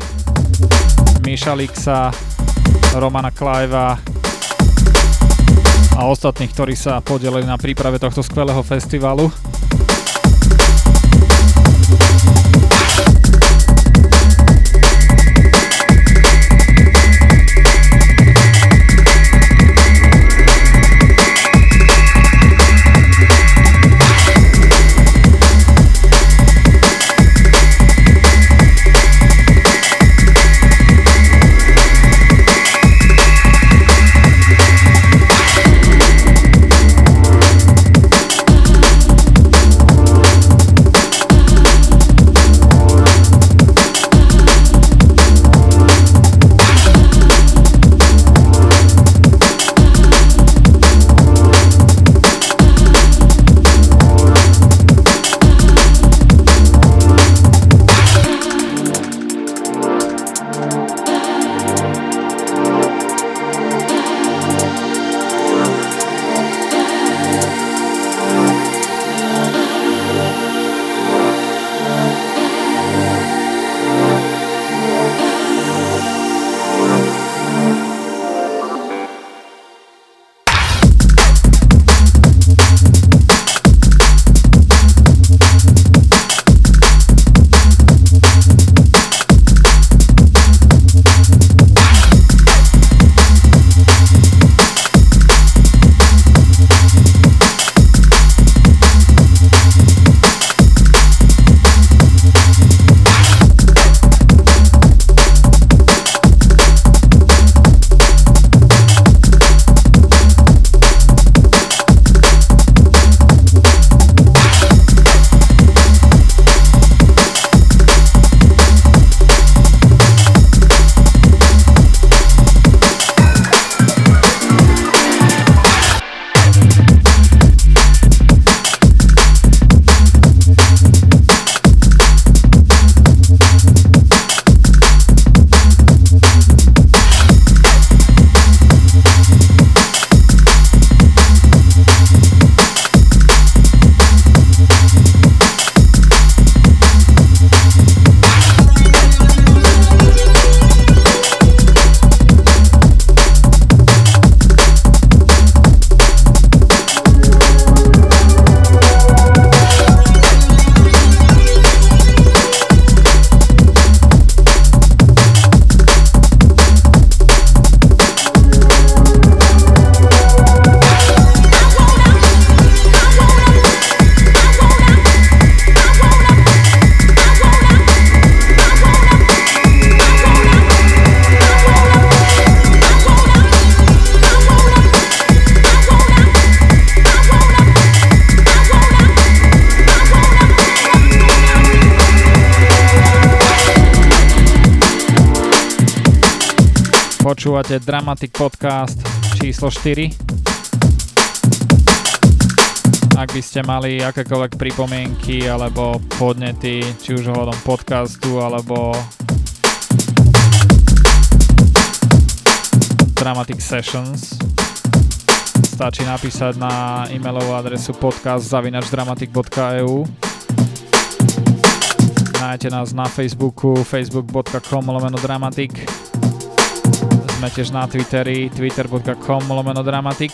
Miša Lixa, Romana Clivea, a ostatných, ktorí sa podelili na príprave tohto skvelého festivalu. Počúvate Dramatic Podcast číslo 4. Ak by ste mali akékoľvek pripomienky alebo podnety, či už ohľadom podcastu alebo Dramatic Sessions, stačí napísať na e-mailovú adresu podcast.dramatic.eu Nájdete nás na Facebooku facebook.com lomeno dramatic sme tiež na Twitteri twitter.com lomeno dramatic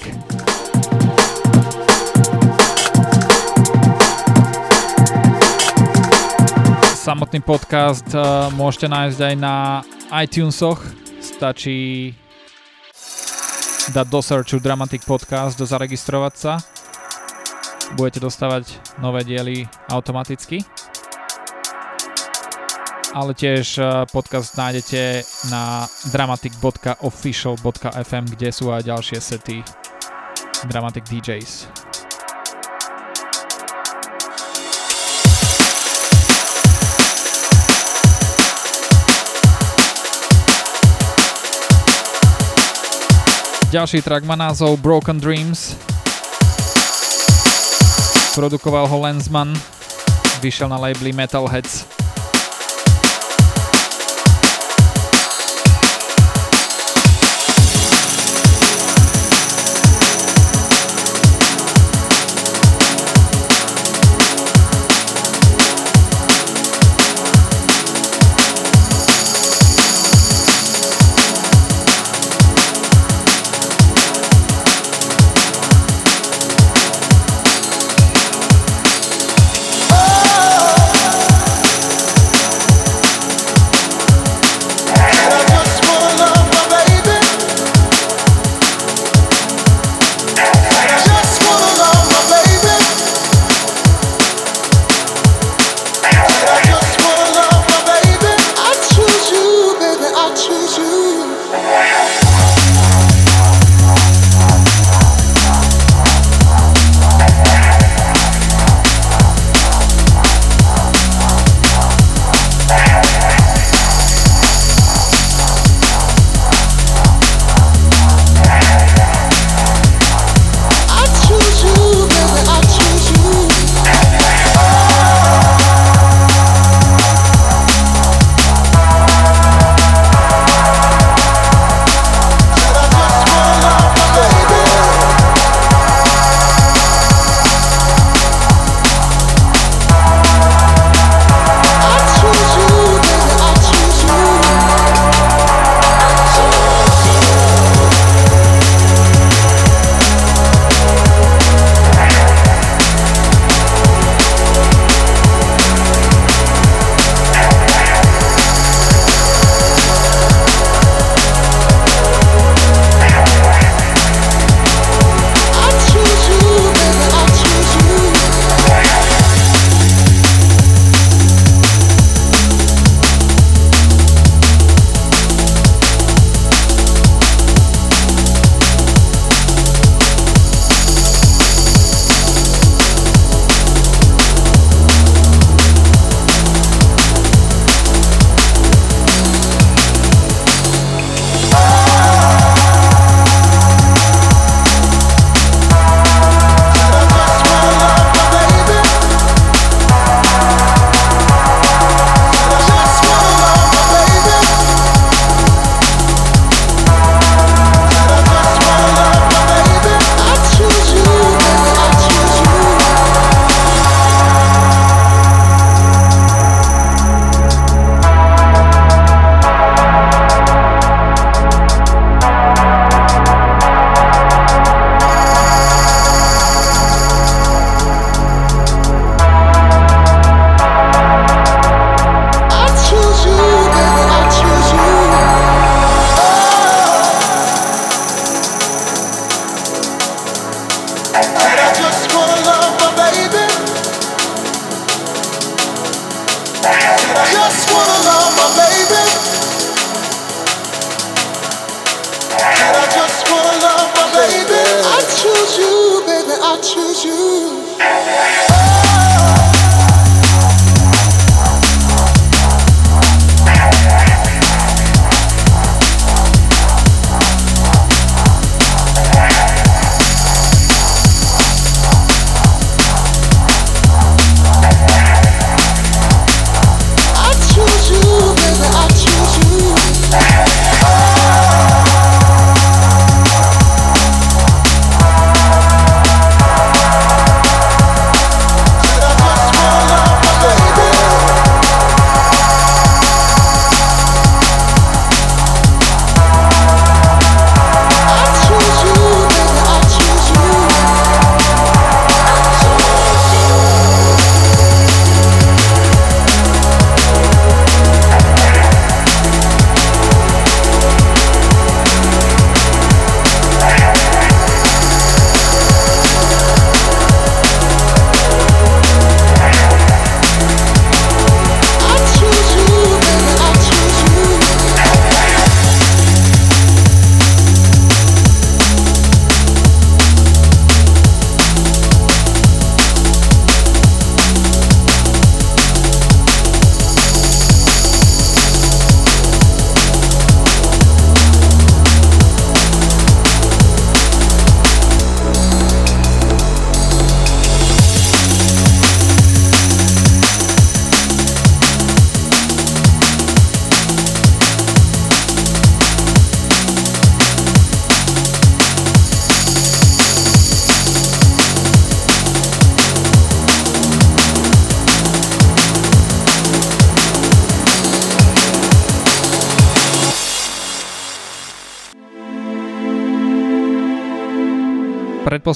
samotný podcast uh, môžete nájsť aj na iTunesoch. Stačí dať do searchu Dramatic Podcast, do zaregistrovať sa. Budete dostávať nové diely automaticky. Ale tiež uh, podcast nájdete na dramatic.official.fm, kde sú aj ďalšie sety Dramatic DJs. Ďalší track má názov Broken Dreams. Produkoval ho Lensman. Vyšiel na labeli Metalheads.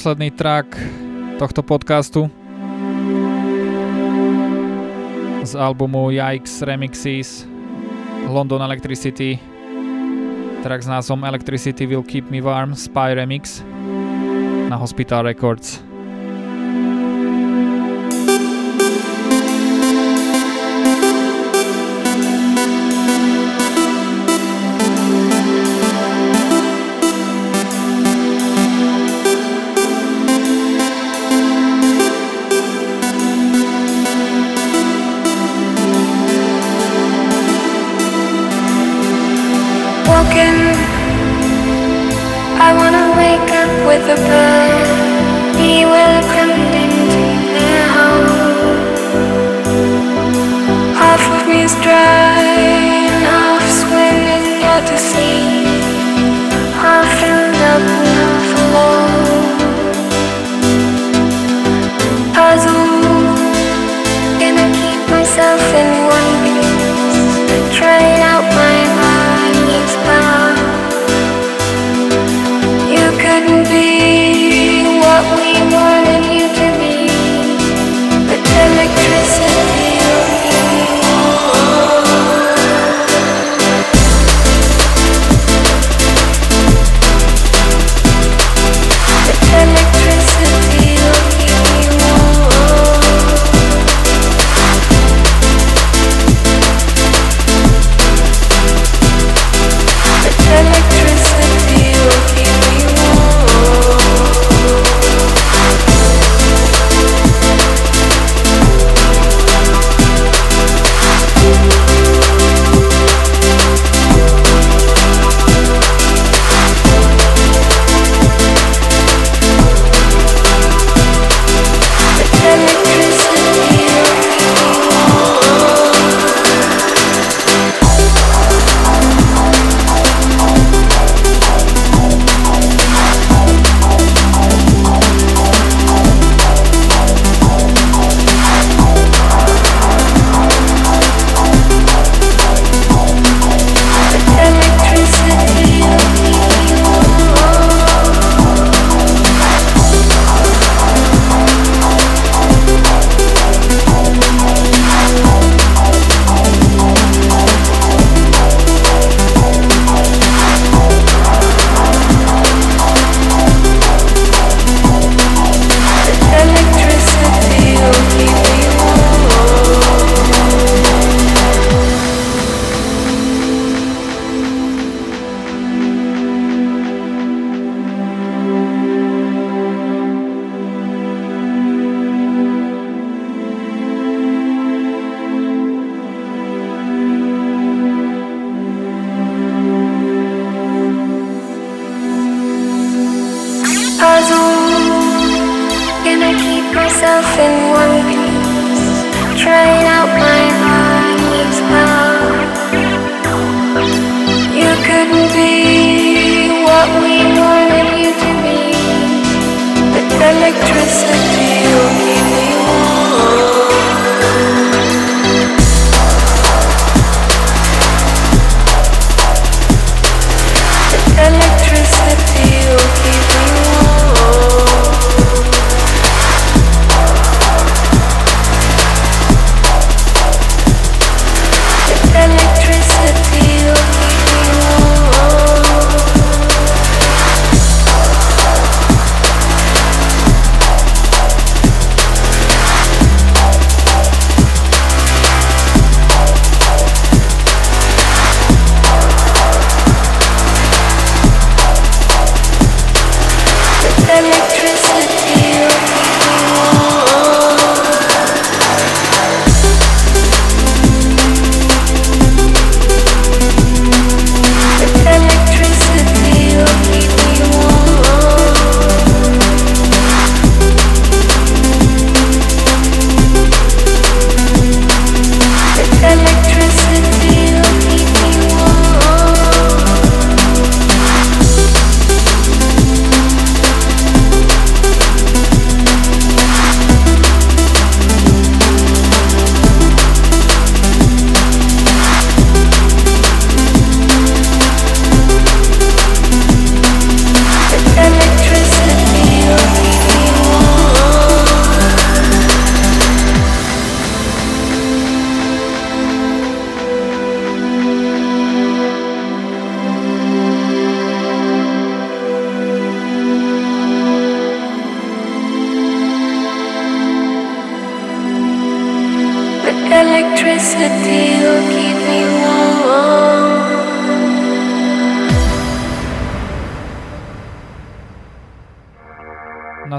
posledný track tohto podcastu z albumu Yikes Remixes London Electricity track s názvom Electricity Will Keep Me Warm Spy Remix na Hospital Records.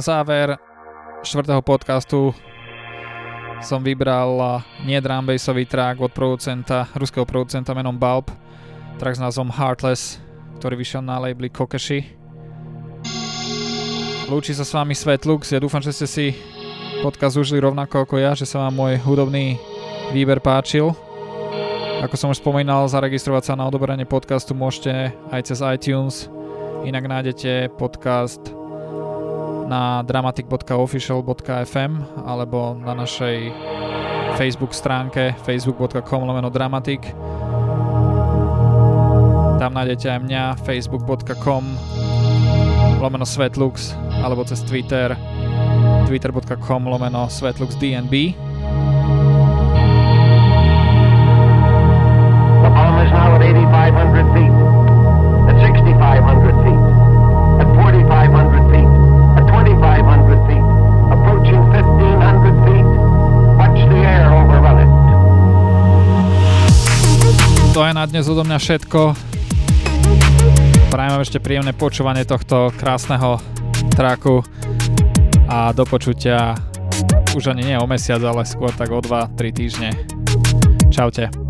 Záver štvrtého podcastu som vybral nie drum bassový track od producenta, ruského producenta menom Bulb, track s názvom Heartless, ktorý vyšiel na labeli Kokeshi. Lúči sa s vami Svetlux, ja dúfam, že ste si podcast užili rovnako ako ja, že sa vám môj hudobný výber páčil. Ako som už spomínal, zaregistrovať sa na odoberanie podcastu môžete aj cez iTunes. Inak nájdete podcast na dramatic.official.fm alebo na našej Facebook stránke facebook.com lomeno dramatic. Tam nájdete aj mňa facebook.com lomeno svetlux alebo cez Twitter twitter.com lomeno svetluxdnb. The dnes odo mňa všetko. Prajem vám ešte príjemné počúvanie tohto krásneho traku a do počutia už ani nie o mesiac, ale skôr tak o 2-3 týždne. Čaute.